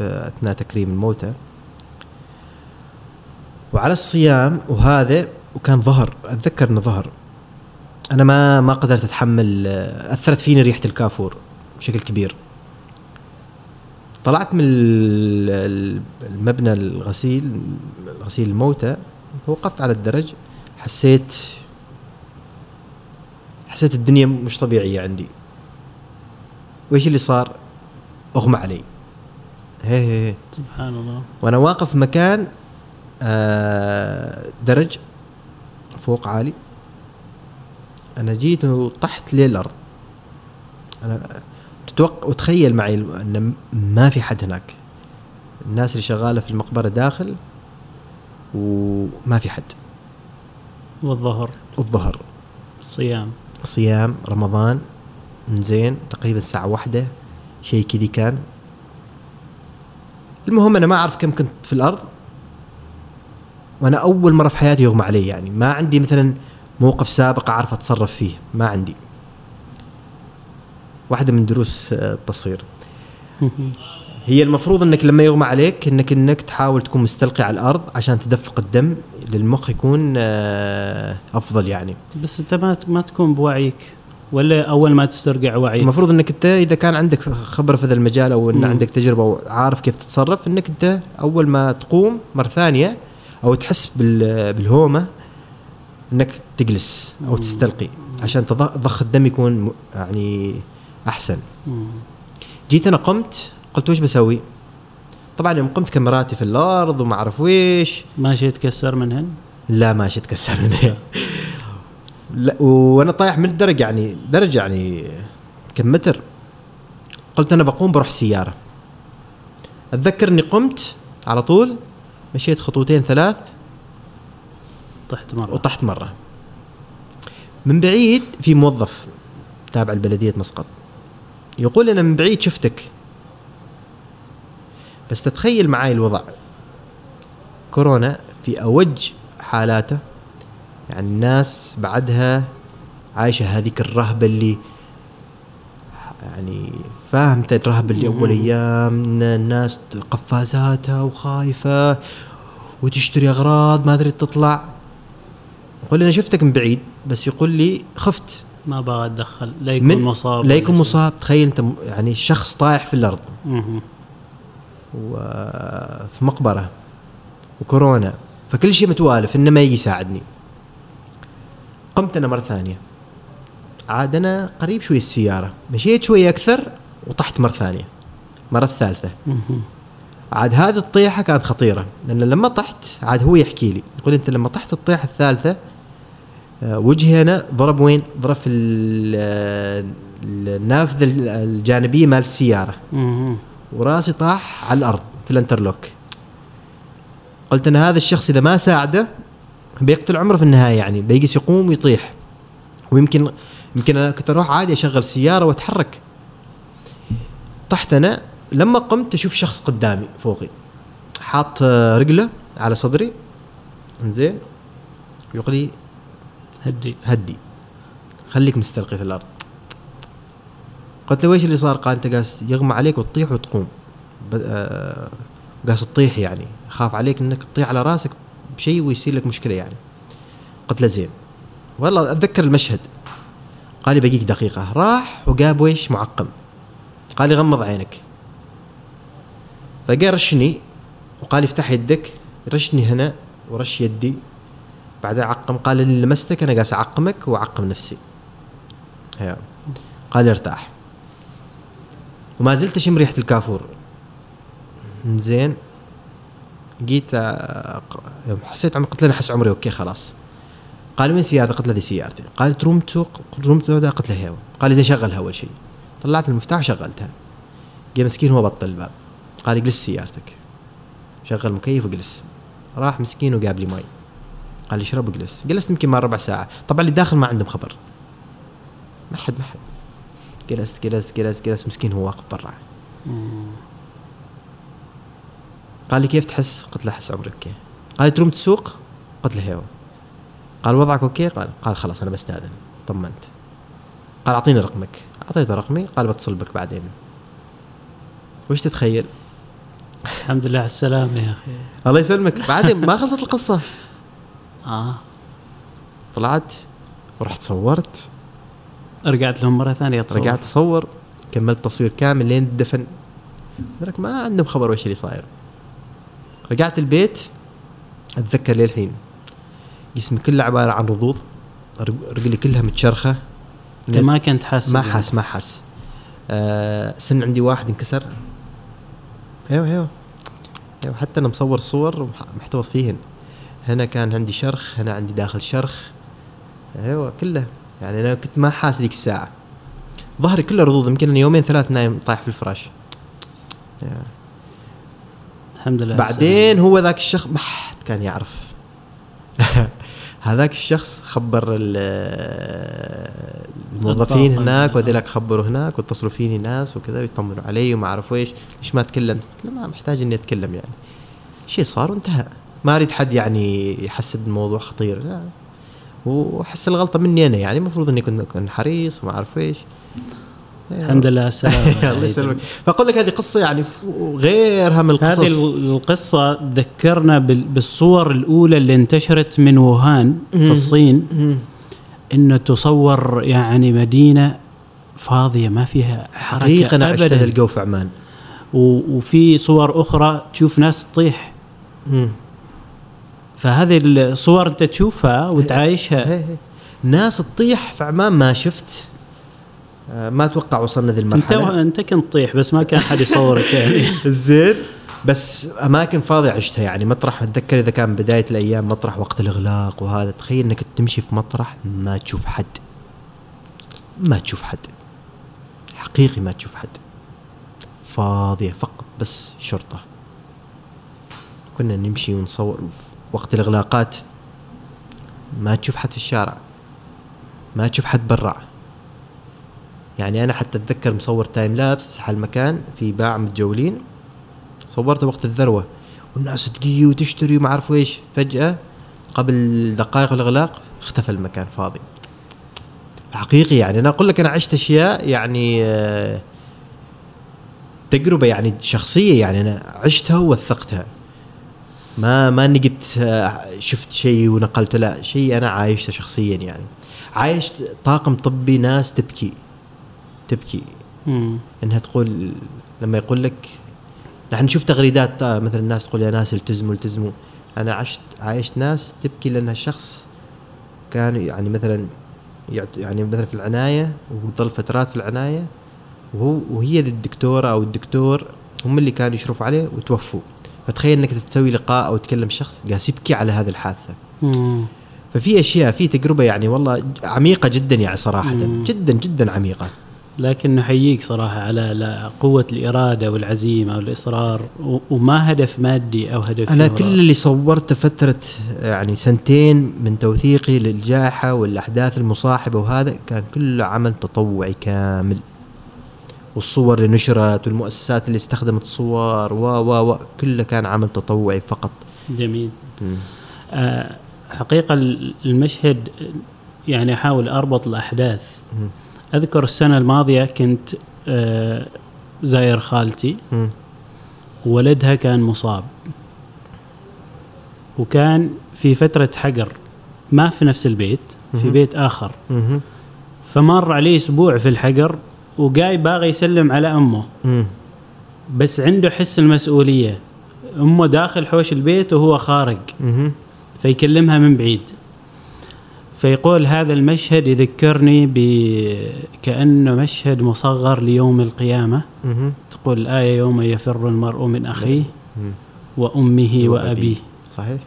اثناء تكريم الموتى. وعلى الصيام وهذا وكان ظهر أتذكر إنه ظهر. أنا ما ما قدرت أتحمل أثرت فيني ريحة الكافور بشكل كبير. طلعت من ال- ال- المبنى الغسيل غسيل الموتى وقفت على الدرج. حسيت حسيت الدنيا مش طبيعية عندي. وإيش اللي صار؟ أغمى علي. هي هي هي. سبحان الله. وأنا واقف في مكان آه، درج فوق عالي. أنا جيت وطحت للأرض أنا تتوقع وتخيل معي أن ما في حد هناك. الناس اللي شغالة في المقبرة داخل وما في حد. والظهر. الظهر صيام. صيام رمضان زين تقريبا الساعة واحدة شيء كذي كان. المهم أنا ما أعرف كم كنت في الأرض. وأنا أول مرة في حياتي يغمى علي يعني. ما عندي مثلا موقف سابق أعرف أتصرف فيه ما عندي. واحدة من دروس آه، التصوير. هي المفروض إنك لما يغمى عليك إنك إنك تحاول تكون مستلقي على الأرض عشان تدفق الدم للمخ يكون آه، أفضل يعني. بس أنت ما ما تكون بوعيك ولا أول ما تسترجع وعيك؟ المفروض إنك أنت إذا كان عندك خبرة في هذا المجال أو إن مم. عندك تجربة وعارف كيف تتصرف إنك أنت أول ما تقوم مرة ثانية أو تحس بال- بالهومة انك تجلس أو. تستلقي عشان ضخ الدم يكون يعني احسن. جيت أنا قمت قلت وش بسوي؟ طبعا يوم قمت كاميراتي في الأرض وما أعرف ويش ماشي يتكسر منهن لا ماشي تكسر مني لا وأنا طايح من الدرج يعني درج يعني كم متر قلت أنا بقوم بروح سيارة أتذكر إني قمت على طول مشيت خطوتين ثلاث طحت مرة. وطحت مرة. من بعيد في موظف تابع لبلدية مسقط. يقول أنا من بعيد شفتك. بس تتخيل معاي الوضع. كورونا في أوج حالاته. يعني الناس بعدها عايشة هذيك الرهبة اللي يعني فاهمت الرهبة اللي أول أيام إن الناس قفازاتها وخايفة وتشتري أغراض ما تريد تطلع. يقول لي أنا شفتك من بعيد بس يقول لي خفت. ما بغى أتدخل. لا يكون من مصاب لا يكون مصاب. تخيل أنت يعني شخص طايح في الأرض. وفي مقبرة. وكورونا. فكل شيء متوالف. إنه ما يجي يساعدني. قمت أنا مرة ثانية. عاد أنا قريب شوي السيارة. مشيت شوي أكثر وطحت مرة ثانية. مرة الثالثه. عاد هذه الطيحة كانت خطيرة. لأن لما طحت عاد هو يحكي لي. يقول أنت لما طحت الطيحة الثالثة وجهي أنا ضرب وين؟ ضرب في آه، النافذه الجانبية مال السيارة. وراسي طاح على الأرض في الانترلوك. قلت أن هذا الشخص إذا ما ساعده بيقتل عمره في النهاية يعني بيجلس يقوم ويطيح. ويمكن يمكن أنا كنت أروح عادي أشغل سيارة وأتحرك. طحت أنا لما قمت أشوف شخص قدامي فوقي. حاط آه، رجله على صدري. زين يقول لي هدي. هدي. خليك مستلقي في الأرض. قلت له ويش اللي صار؟ قال أنت قاس يغمى عليك وتطيح وتقوم. ب- آه، قاس تطيح يعني. خاف عليك إنك تطيح على رأسك بشيء ويصير لك مشكلة يعني. قلت له زين. والله أتذكر المشهد. قال لي بقيك دقيقة. راح وجاب ويش معقم. قال لي غمض عينك. فقال رشني وقال لي افتح يدك. رشني هنا ورش يدي. بعدين عقم قال لي اللي لمستك أنا قاس اعقمك واعقم نفسي. هيا. قال ارتاح. وما زلت أشم ريحة الكافور. زين. جيت آه، يوم حسيت عمري قلت له أنا أحس عمري okay خلاص. قال وين سيارتك؟ قلت له هذه سيارتي. قال لي تروم تسوق تروم تسوق قلت له هيو قال زين شغلها أول شيء. طلعت المفتاح وشغلتها جاي مسكين هو بطل الباب. قال لي جلس في سيارتك. شغل مكيف وجلس راح مسكين وجاب لي ماي. قال لي اشرب وجلس. جلست يمكن مع ربع ساعة. طبعا اللي داخل ما عندهم خبر. ما حد ما حد. جلست جلست جلست جلست. مسكين هو واقف برا. قال لي كيف تحس؟ قلت له أحس عمري okay قال لي تروم تسوق؟ قلت له هيو. قال وضعك okay؟ قال قال خلاص أنا بستأذن. طمنت. قال أعطيني رقمك. اعطيته رقمي. قال بتصل بك بعدين. وش تتخيل؟ الحمد لله على السلامة يا أخي. الله يسلمك. بعدين ما خلصت القصة. آه. طلعت ورحت صورت. رجعت لهم مرة ثانية تصور. رجعت أصور كملت تصوير كامل لين الدفن. لك ما عندهم خبر وش اللي صاير. رجعت البيت أتذكر للحين جسمي كله عبارة عن رضوض رج- رجلي كلها متشرخة. أنت ما كنت حاسس ما. حاس ما حاس. آه سن عندي واحد انكسر. أيوه أيوه. أيوه حتى أنا مصور صور محتفظ فيهن هنا كان عندي شرخ هنا عندي داخل شرخ. أيوه كله. يعني أنا كنت ما حاس ذيك الساعة. ظهري كله رضوض يمكن يومين ثلاث نايم طايح في الفراش. يعني الحمد لله. بعدين هو ذاك الشخص ما حد كان يعرف. هذاك الشخص خبر ال- الموظفين. هناك وذلك خبروا هناك واتصلوا فيني ناس وكذا ويطمنوا علي وما أعرف إيش. ليش ما تكلمت قلت له ما محتاج إني أتكلم يعني. شيء صار وانتهى. ما أريد حد يعني يحسب الموضوع خطير. لا. وأحس الغلطة مني أنا يعني المفروض إني كنت اكون حريص وما أعرف إيش. الحمد لله على السلامه الله يسلمك. فأقول لك هذه قصة يعني غيرها من القصص. هذه القصة تذكرنا بال- بالصور الأولى اللي انتشرت من ووهان في. الصين. إنه تصور يعني مدينة فاضية ما فيها حركة حقيقة أنا عشت هذا الجو في عمان. وفي صور أخرى تشوف ناس تطيح. فهذه الصور أنت تشوفها وتعايشها. هي هي. ناس تطيح في عمان ما شفت. آه، ما أتوقع وصلنا ذي المرحلة. أنت كنت تطيح بس ما كان حد يصورك يعني. زين. بس أماكن فاضية عشتها يعني. مطرح أتذكر إذا كان بداية الأيام مطرح وقت الإغلاق وهذا. تخيل إنك تمشي في مطرح ما تشوف حد. ما تشوف حد. حقيقي ما تشوف حد. فاضية فقط بس شرطة. كنا نمشي ونصور وقت الإغلاقات. ما تشوف حد في الشارع. ما تشوف حد برا. يعني أنا حتى أتذكر مصور تايم لابس هالمكان في باع متجولين. صورته وقت الذروة. والناس تجي وتشتري وما أعرف إيش. فجأة قبل دقائق الإغلاق اختفى المكان فاضي. حقيقي يعني أنا أقول لك أنا عشت أشياء يعني آه، تجربة يعني شخصية يعني أنا عشتها ووثقتها. ما ما اني جبت آه، شفت شيء ونقلته لا شيء أنا عايشته شخصيا يعني. عايشت طاقم طبي ناس تبكي تبكي. مم. إنها تقول لما يقول لك نحن نشوف تغريدات آه، مثلا الناس تقول يا ناس التزموا التزموا. أنا عشت عايشت ناس تبكي لأن الشخص كان يعني مثلا يعني مثلا في العناية وظل فترات في العناية وهو وهي الدكتورة أو الدكتور هم اللي كانوا يشرفوا عليه وتوفوا. فتخيل إنك تسوي لقاء أو تكلم شخص قاعد يبكي على هذه الحادثة مم. ففي أشياء في تجربة يعني والله عميقة جدا يعني صراحة مم. جدا جدا عميقة لكن نحييك صراحة على لا- قوة الإرادة والعزيمة والإصرار و- وما هدف مادي أو هدف أنا. كل اللي صورته فترة يعني سنتين من توثيقي للجائحة والأحداث المصاحبة وهذا كان كله عمل تطوعي كامل والصور اللي نشرت والمؤسسات اللي استخدمت صور و و و كله كان عمل تطوعي فقط جميل آه، حقيقة ال- المشهد يعني أحاول أربط الأحداث مم. أذكر السنة الماضية كنت آه، زاير خالتي مم. ولدها كان مصاب وكان في فترة حجر ما في نفس البيت في. بيت آخر مم. فمر عليه أسبوع في الحجر وقاي باغي يسلم على مم. بس عنده حس المسؤولية. أمه داخل حوش البيت وهو خارج. فيكلمها من بعيد. فيقول هذا المشهد يذكرني ب كأنه مشهد مصغر ليوم القيامة. مم. تقول الآية يوم يفر المرء من أخيه مم. وأمه وأبيه. صحيح.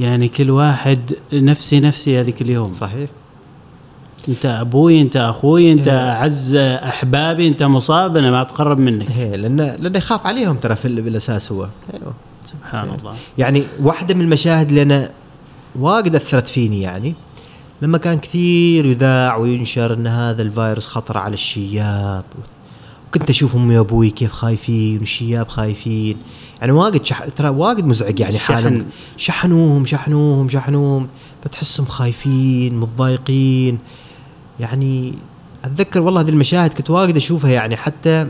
يعني كل واحد نفسي نفسي هذيك اليوم. صحيح. انت أبوي انت أخوي انت. اعز احبابي انت مصاب أنا ما اتقرب منك هي لأنه لأنه يخاف عليهم ترى في بالأساس هو أيوه سبحان إيه. الله يعني واحدة من المشاهد اللي أنا واجد أثرت فيني يعني لما كان كثير يذاع وينشر أن هذا الفيروس خطر على الشياب وكنت أشوف أمي وأبوي كيف خايفين والشياب خايفين يعني واجد شح... ترى واجد مزعج يعني شحن. حالهم شحنوهم شحنوهم شحنوهم فتحسهم خايفين متضايقين يعني أتذكر والله هذه المشاهد كنت واجد أشوفها يعني حتى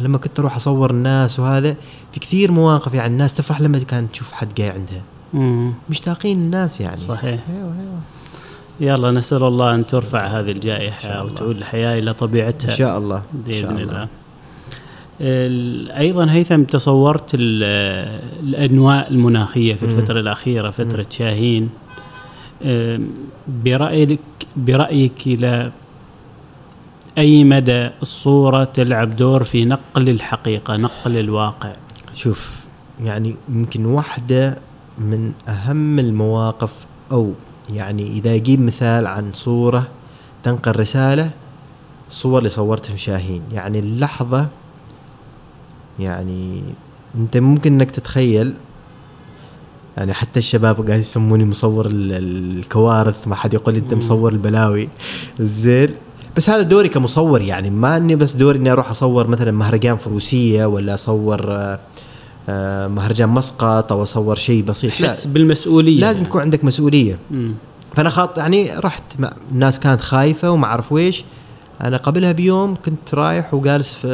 لما كنت أروح أصور الناس وهذا في كثير مواقف يعني الناس تفرح لما كانت تشوف حد قاعد عندها. مشتاقين الناس يعني. صحيح. أيوه أيوه. يلا نسأل الله أن ترفع هذه الجائحة شاء الله. وتعود الحياة إلى طبيعتها. إن شاء الله بإذن شاء الله. الله. ال- أيضا هيثم تصورت ال- الانواء المناخية في. الفترة الأخيرة فترة شاهين. أم، برايك برأيك إلى أي مدى الصورة تلعب دور في نقل الحقيقة نقل الواقع؟ شوف يعني يمكن واحدة من أهم المواقف أو يعني إذا يجيب مثال عن صورة تنقل رسالة الصور اللي صورتها شاهين. يعني اللحظة يعني أنت ممكن إنك تتخيل يعني حتى الشباب قاعد يسموني مصور ال- ال- الكوارث ما حد يقول لي أنت. مصور البلاوي. زين. بس هذا دوري كمصور يعني ما إني بس دوري إني أروح أصور مثلا مهرجان فروسية ولا أصور آه، آه، مهرجان مسقط أو أصور شيء بسيط. لا. تحس بالمسؤولية. لازم يكون عندك مسؤولية. مم. فأنا خاط يعني رحت الناس كانت خايفة وما أعرف ويش. أنا قبلها بيوم كنت رايح وجالس في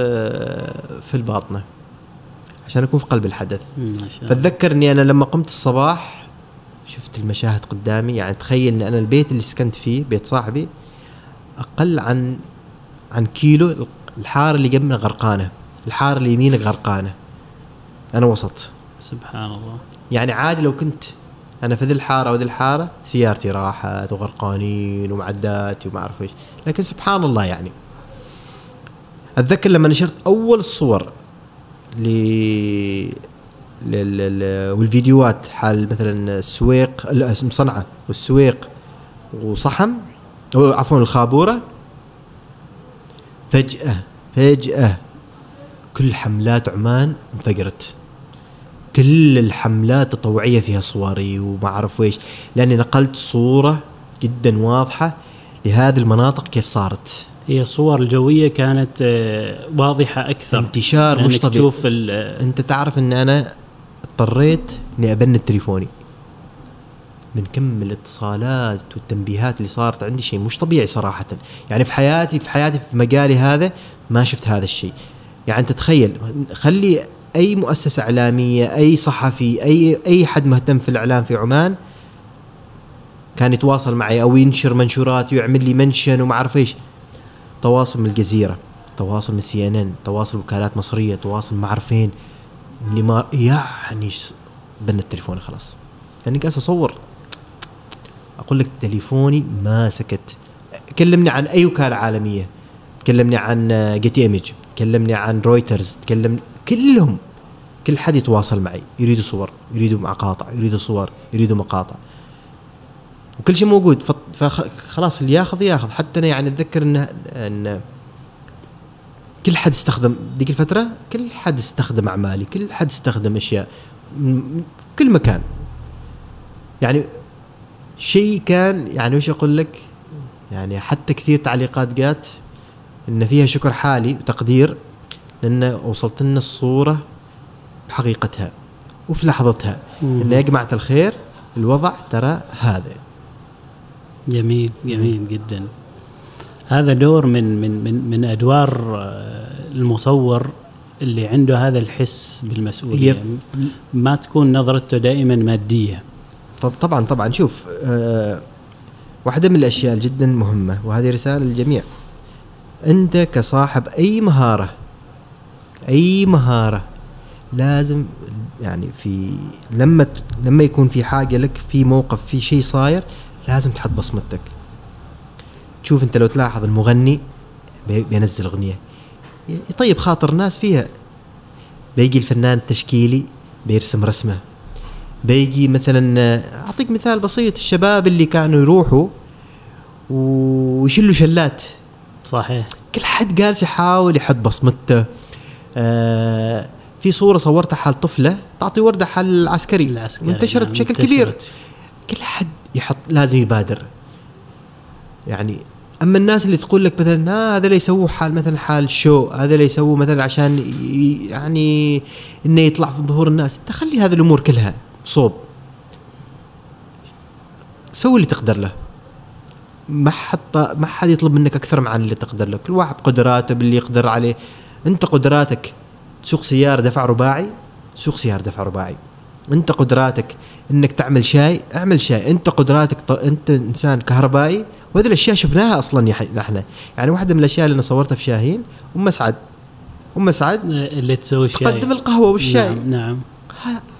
في الباطنة. عشان أكون في قلب الحدث. اني أنا لما قمت الصباح شفت المشاهد قدامي يعني تخيل إن أنا البيت اللي سكنت فيه بيت صاحبي أقل عن عن كيلو الحارة اللي جنبنا غرقانة الحارة اللي يمينك غرقانة. أنا وسط سبحان الله. يعني عادي لو كنت أنا في ذي الحارة وذي الحارة سيارتي راحت وغرقانين ومعداتي وما أعرف إيش. لكن سبحان الله يعني. أتذكر لما نشرت أول الصور. والفيديوهات حال مثلا السويق صنعاء والسويق وصحم عفوا الخابوره فجأة فجأة كل حملات عمان انفجرت. كل الحملات التطوعيه فيها صوري وما أعرف ويش لأني نقلت صورة جدا واضحة لهذه المناطق كيف صارت. هي الصور الجويه كانت آه، واضحة أكثر. انتشار مش طبيعي تشوف أنت تعرف إن أنا اضطريت اني ابند تليفوني من كم الاتصالات والتنبيهات اللي صارت عندي شيء مش طبيعي صراحة. يعني في حياتي في حياتي في مجالي هذا ما شفت هذا الشيء. يعني انت تخيل خلي أي مؤسسة إعلامية أي صحفي أي أي حد مهتم في الإعلام في عمان كان يتواصل معي أو ينشر منشورات ويعمل لي منشن وما أعرف إيش. تواصل من الجزيرة تواصل من CNN تواصل وكالات مصرية تواصل ما اعرف فين اللي ما يعني بند تليفوني خلاص. يعني قاعد أصور. أقول لك تليفوني ما سكت. كلمني عن أي وكالة عالمية. تكلمني عن Getty Images تكلمني عن رويترز تكلم كلهم. كل حد يتواصل معي يريدوا صور يريدوا مقاطع يريدوا صور يريدوا مقاطع. وكل شيء موجود فخلاص اللي ياخذ ياخذ. حتى أنا يعني أتذكر ان إن كل حد استخدم ذيك الفترة كل حد استخدم أعمالي كل حد استخدم م- كل مكان. يعني شيء كان يعني وش أقول لك؟ يعني حتى كثير تعليقات جات إن فيها شكر حالي وتقدير لأن وصلت لنا الصورة بحقيقتها وفي لحظتها. إن يا جماعة الخير الوضع ترى هذا. جميل جميل جدا. هذا دور من من من من أدوار آه، المصور اللي عنده هذا الحس بالمسؤولية. يف. ما تكون نظرته دائما مادية. طب طبعا طبعا. شوف آه واحدة من الأشياء جدا مهمة وهذه رسالة للجميع. أنت كصاحب أي مهارة أي مهارة لازم يعني في لما لما يكون في حاجة لك في موقف في شيء صاير لازم تحط بصمتك. تشوف أنت لو تلاحظ المغني بي- بينزل أغنية. يطيب خاطر الناس فيها. بيجي الفنان التشكيلي بيرسم رسمة. بيجي مثلا أعطيك مثال بسيط الشباب اللي كانوا يروحوا ويشلوا شلات. صحيح. كل حد جالس يحاول يحط بصمته. آه في صورة صورتها حال طفلة تعطي وردة حال العسكري. العسكري وانتشرت نعم، بشكل انتشرت. كبير. كل حد يحط لازم يبادر. يعني أما الناس اللي تقول لك مثلا آه هذا اللي يسووه حال مثلا حال شو هذا اللي يسووه مثلا عشان يعني إنه يطلع في ظهور الناس. أنت خلي هذه الأمور كلها صوب. سوي اللي تقدر له. ما حد ما حد يطلب منك أكثر من اللي تقدر له. كل واحد بقدراته باللي يقدر عليه. أنت قدراتك. تسوق سيارة دفع رباعي. سوق سيارة دفع رباعي. انت قدراتك انك تعمل شاي اعمل شاي. انت قدراتك ط... انت انسان كهربائي. وهذه الأشياء شفناها أصلا نحن. يعني واحدة من الأشياء اللي أنا صورتها في شاهين أم مسعد أم مسعد اللي تسوي الشاي تقدم القهوة والشاي. نعم, نعم.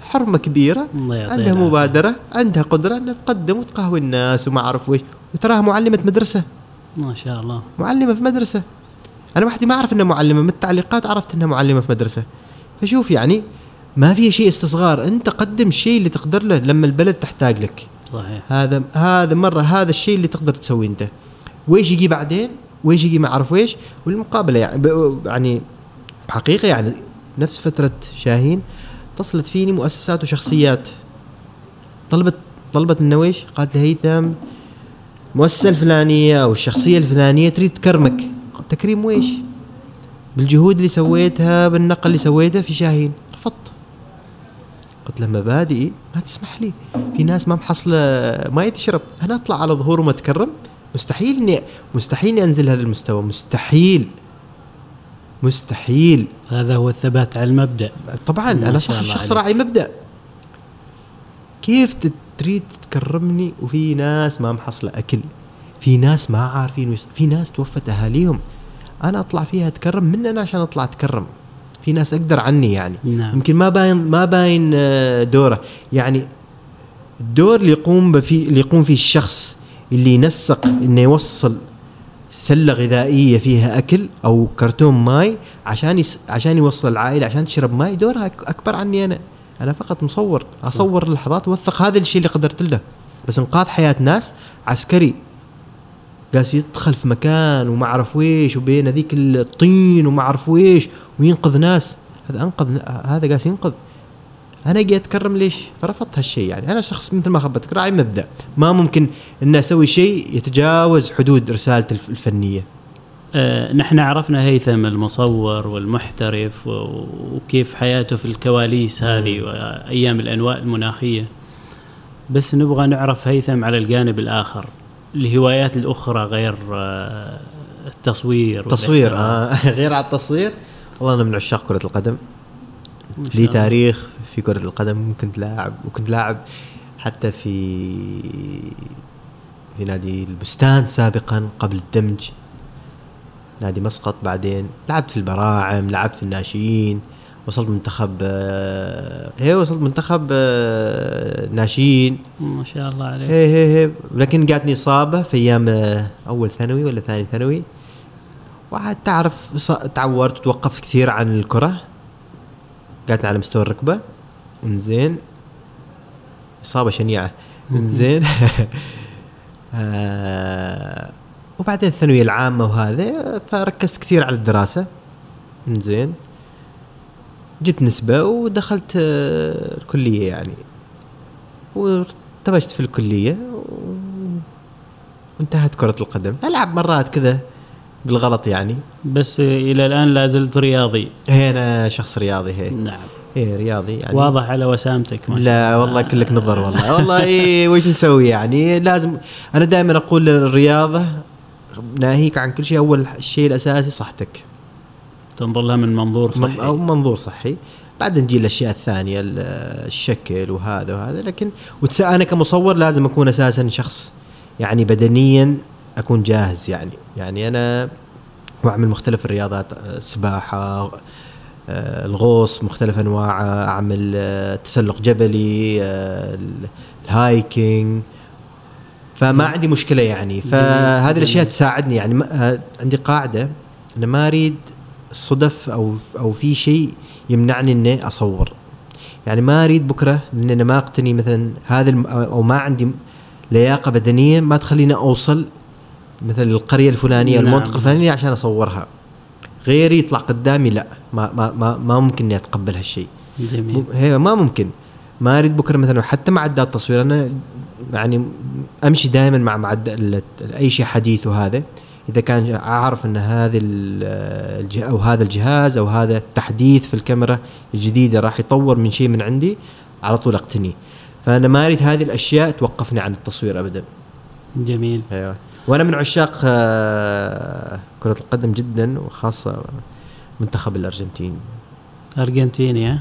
حرمة كبيرة. الله عندها. مبادرة عندها قدرة إنها تقدم وتقهوي الناس وما أعرف ويش وتراها معلمة مدرسة. ما شاء الله. معلمة في مدرسة. أنا وحدي ما أعرف إنها معلمة. من التعليقات عرفت إنها معلمة في مدرسة. فشوف يعني ما في شيء استصغار. انت قدم الشيء اللي تقدر له لما البلد تحتاج لك. صحيح. هذا هذا مرة هذا الشيء اللي تقدر تسويه انت. ويش يجي بعدين؟ ويش يجي ما اعرف ويش؟ والمقابلة يعني يعني حقيقة يعني نفس فترة شاهين اتصلت فيني مؤسسات وشخصيات. طلبت طلبت منه إيش؟ قالت له هيثم المؤسسه الفلانية أو الشخصية الفلانية تريد تكرمك تكريم ويش؟ بالجهود اللي سويتها بالنقل اللي سويته في شاهين. رفضت. قلت له مبادئي؟ ما تسمح لي. في ناس ما محصله ما تشرب أنا أطلع على ظهورهم أتكرم؟ مستحيل إني مستحيل إني أنزل هذا المستوى. مستحيل. مستحيل. هذا هو الثبات على المبدأ. طبعا أنا شخص. راعي مبدأ. كيف تريد تكرمني؟ وفي ناس ما محصلة أكل. في ناس ما عارفين. في ناس توفت أهاليهم. أنا أطلع فيها أتكرم؟ من أنا عشان أطلع أتكرم؟ في ناس أقدر عني يعني. نعم. يمكن ما باين ما باين آه، دوره. يعني الدور اللي يقوم فيه اللي يقوم فيه الشخص اللي ينسق إنه يوصل سلة غذائية فيها أكل أو كرتون ماي عشان يس عشان يوصل العائلة عشان تشرب ماي دورها أكبر عني أنا. أنا فقط مصور أصور اللحظات وأوثق هذا الشيء اللي قدرت له. بس انقاذ حياة ناس عسكري جالس يدخل في مكان وما اعرف ويش وبين ذيك الطين وما اعرف ويش وينقذ ناس. هذا أنقذ هذا جالس ينقذ. أنا أجي أتكرم ليش؟ فرفضت هالشيء يعني. أنا شخص مثل ما خبرتك راعي مبدأ. ما ممكن ان أسوي شيء يتجاوز حدود رسالتي الف- الفنية. آه، نحن عرفنا هيثم المصور والمحترف وكيف حياته في الكواليس هذه وأيام الانواء المناخية. بس نبغى نعرف هيثم على الجانب الآخر. الهوايات الأخرى غير آه، التصوير تصوير. آه غير على التصوير. والله أنا من عشاق كرة القدم. لي. تاريخ في كرة القدم كنت لاعب وكنت لاعب حتى في في نادي البستان سابقا قبل الدمج. نادي مسقط بعدين. لعبت في البراعم لعبت في الناشئين. وصلت منتخب آه، هي وصلت منتخب آه، ناشئين. ما شاء الله عليك. هي هي هي. لكن جاتني اصابه في أيام آه، أول ثانوي ولا ثاني ثانوي. وعاد تعرف تعورت وتوقفت كثير عن الكرة. جاتني على مستوى الركبة. انزين. إصابة شنيعة. انزين. آه، وبعدين الثانوية العامة وهذا فركزت كثير على الدراسة. انزين. جبت نسبة ودخلت آه، الكلية يعني. وارتبشت في الكلية. وانتهت كرة القدم. ألعب مرات كذا بالغلط يعني. بس إلى الآن لا زلت رياضي. هي أنا شخص رياضي هي. نعم. هي رياضي يعني. واضح على وسامتك ما لا الله. والله كلك نظر والله. والله إيه وش نسوي يعني؟ لازم أنا دائما أقول الرياضة ناهيك عن كل شيء. أول الشيء الأساسي صحتك. تنظر لها من منظور من- صحي. أو منظور صحي. بعدين تجي الاشياء الثانية ال- الشكل وهذا وهذا. لكن وتس... أنا كمصور لازم أكون أساسا شخص يعني بدنيا أكون جاهز يعني. يعني أنا وأعمل مختلف الرياضات آه، السباحة آه، الغوص مختلف انواعه أعمل آه، تسلق جبلي ال- الهايكينج فما عندي مشكلة يعني. فهذه. الأشياء تساعدني يعني ما- عندي قاعدة أنا ما أريد صدف أو أو في شيء يمنعني إني أصور. يعني ما أريد بكرة لأن أنا ما أقتني مثلا هذا أو ما عندي لياقة بدنية ما تخليني أوصل مثل القريه الفلانية نعم. المنطقة الفلانية عشان أصورها. غيري يطلع قدامي لا. ما ما ما, ما ممكن إني أتقبل هالشيء. جميل. هي ما ممكن. ما أريد بكرة مثلا حتى معدات التصوير أنا يعني أمشي دائما مع معدل أي شيء حديث وهذا. إذا كان أعرف أن هذه ال- الجه أو هذا الجهاز أو هذا التحديث في الكاميرا الجديده راح يطور من شيء من عندي على طول اقتنيه فأنا ما أريد هذه الأشياء توقفني عن التصوير ابدا. جميل. أيوه. وأنا من عشاق آه، كرة القدم جدا وخاصة منتخب الأرجنتين. أرجنتيني ها؟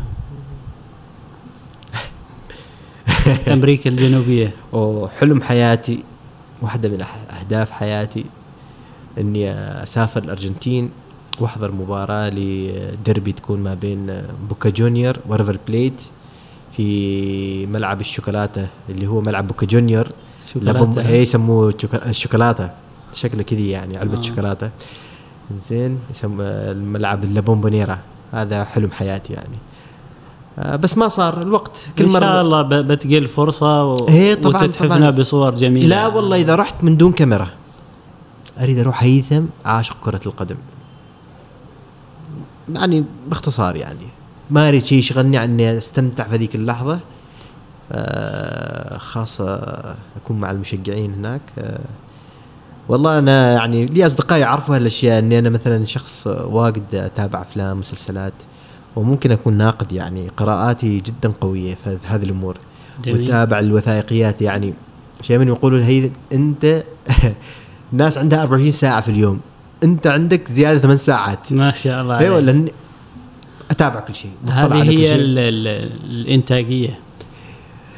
أمريكا الجنوبية. وحلم حياتي واحدة من أهداف حياتي. إني أسافر الأرجنتين وأحضر مباراة لدربي تكون ما بين بوكا جونيور وريفر بليت في ملعب الشوكولاتة اللي هو ملعب بوكا جونيور. شوكولاتة هي يسموه الشوكولاتة. شكله كذي يعني علبة آه. شوكولاتة. زين يسمى الملعب لا بومبونيرا هذا حلم حياتي يعني. آه، بس ما صار الوقت. كل إن مرة شاء الله ب- بتجي الفرصه و... إيه طبعاً، وتتحفنا طبعاً. بصور جميلة. لا والله إذا رحت من دون كاميرا. أريد أروح هيثم عاشق كرة القدم. يعني باختصار يعني. ما أريد شيء يشغلني عن إني أستمتع في ذيك اللحظة. آه، خاصة أكون مع المشجعين هناك. آه، والله أنا يعني لي أصدقاء يعرفوا هالأشياء إني أنا مثلا شخص واجد أتابع أفلام مسلسلات وممكن أكون ناقد يعني قراءاتي جدا قوية في هذه الأمور. جميل. وتابع الوثائقيات يعني. شيء من يقولون هي أنت ناس عندها 24 ساعة في اليوم. أنت عندك زيادة 8 ساعات. ما شاء الله أيوه. لأن أتابع كل شيء هذه هي شيء. ال- ال- الإنتاجية.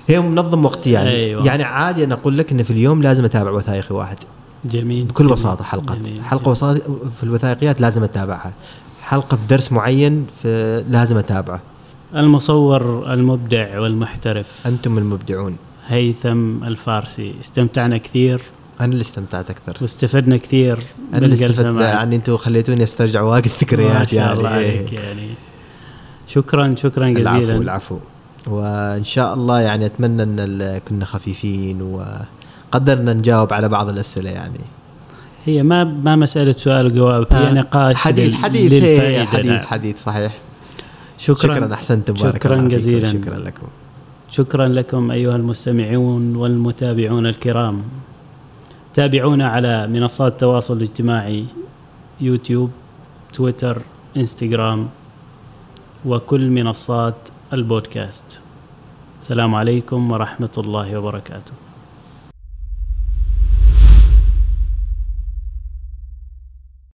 هي منظم وقتي يعني. أيوة. يعني عادي أنا أقول لك إن في اليوم لازم أتابع وثائقي واحد. جميل. بكل جميل. بساطة حلقة. جميل. حلقة وسائق في الوثائقيات لازم أتابعها. حلقة في درس معين في لازم أتابعه. المصور المبدع والمحترف. أنتم المبدعون. هيثم الفارسي. استمتعنا كثير. أنا اللي استمتعت أكثر. واستفدنا كثير أنا اللي استفدت. يعني أنتم خليتوني أسترجع واجد ما ذكريات شاء يعني. الله عليك يعني. شكرا شكرا العفو جزيلا. العفو. وإن شاء الله يعني أتمنى أن كنا خفيفين وقدرنا نجاوب على بعض الأسئلة يعني. هي ما ما مسألة سؤال وجواب هي آه، نقاش حديث حديث للفائدة. إيه، حديث نعم. حديث صحيح. شكرا. شكرا أحسنتم بارك شكراً. جزيلاً. شكرا لكم. شكرا لكم أيها المستمعون والمتابعون الكرام. تابعونا على منصات التواصل الاجتماعي يوتيوب تويتر انستغرام وكل منصات البودكاست. السلام عليكم ورحمة الله وبركاته.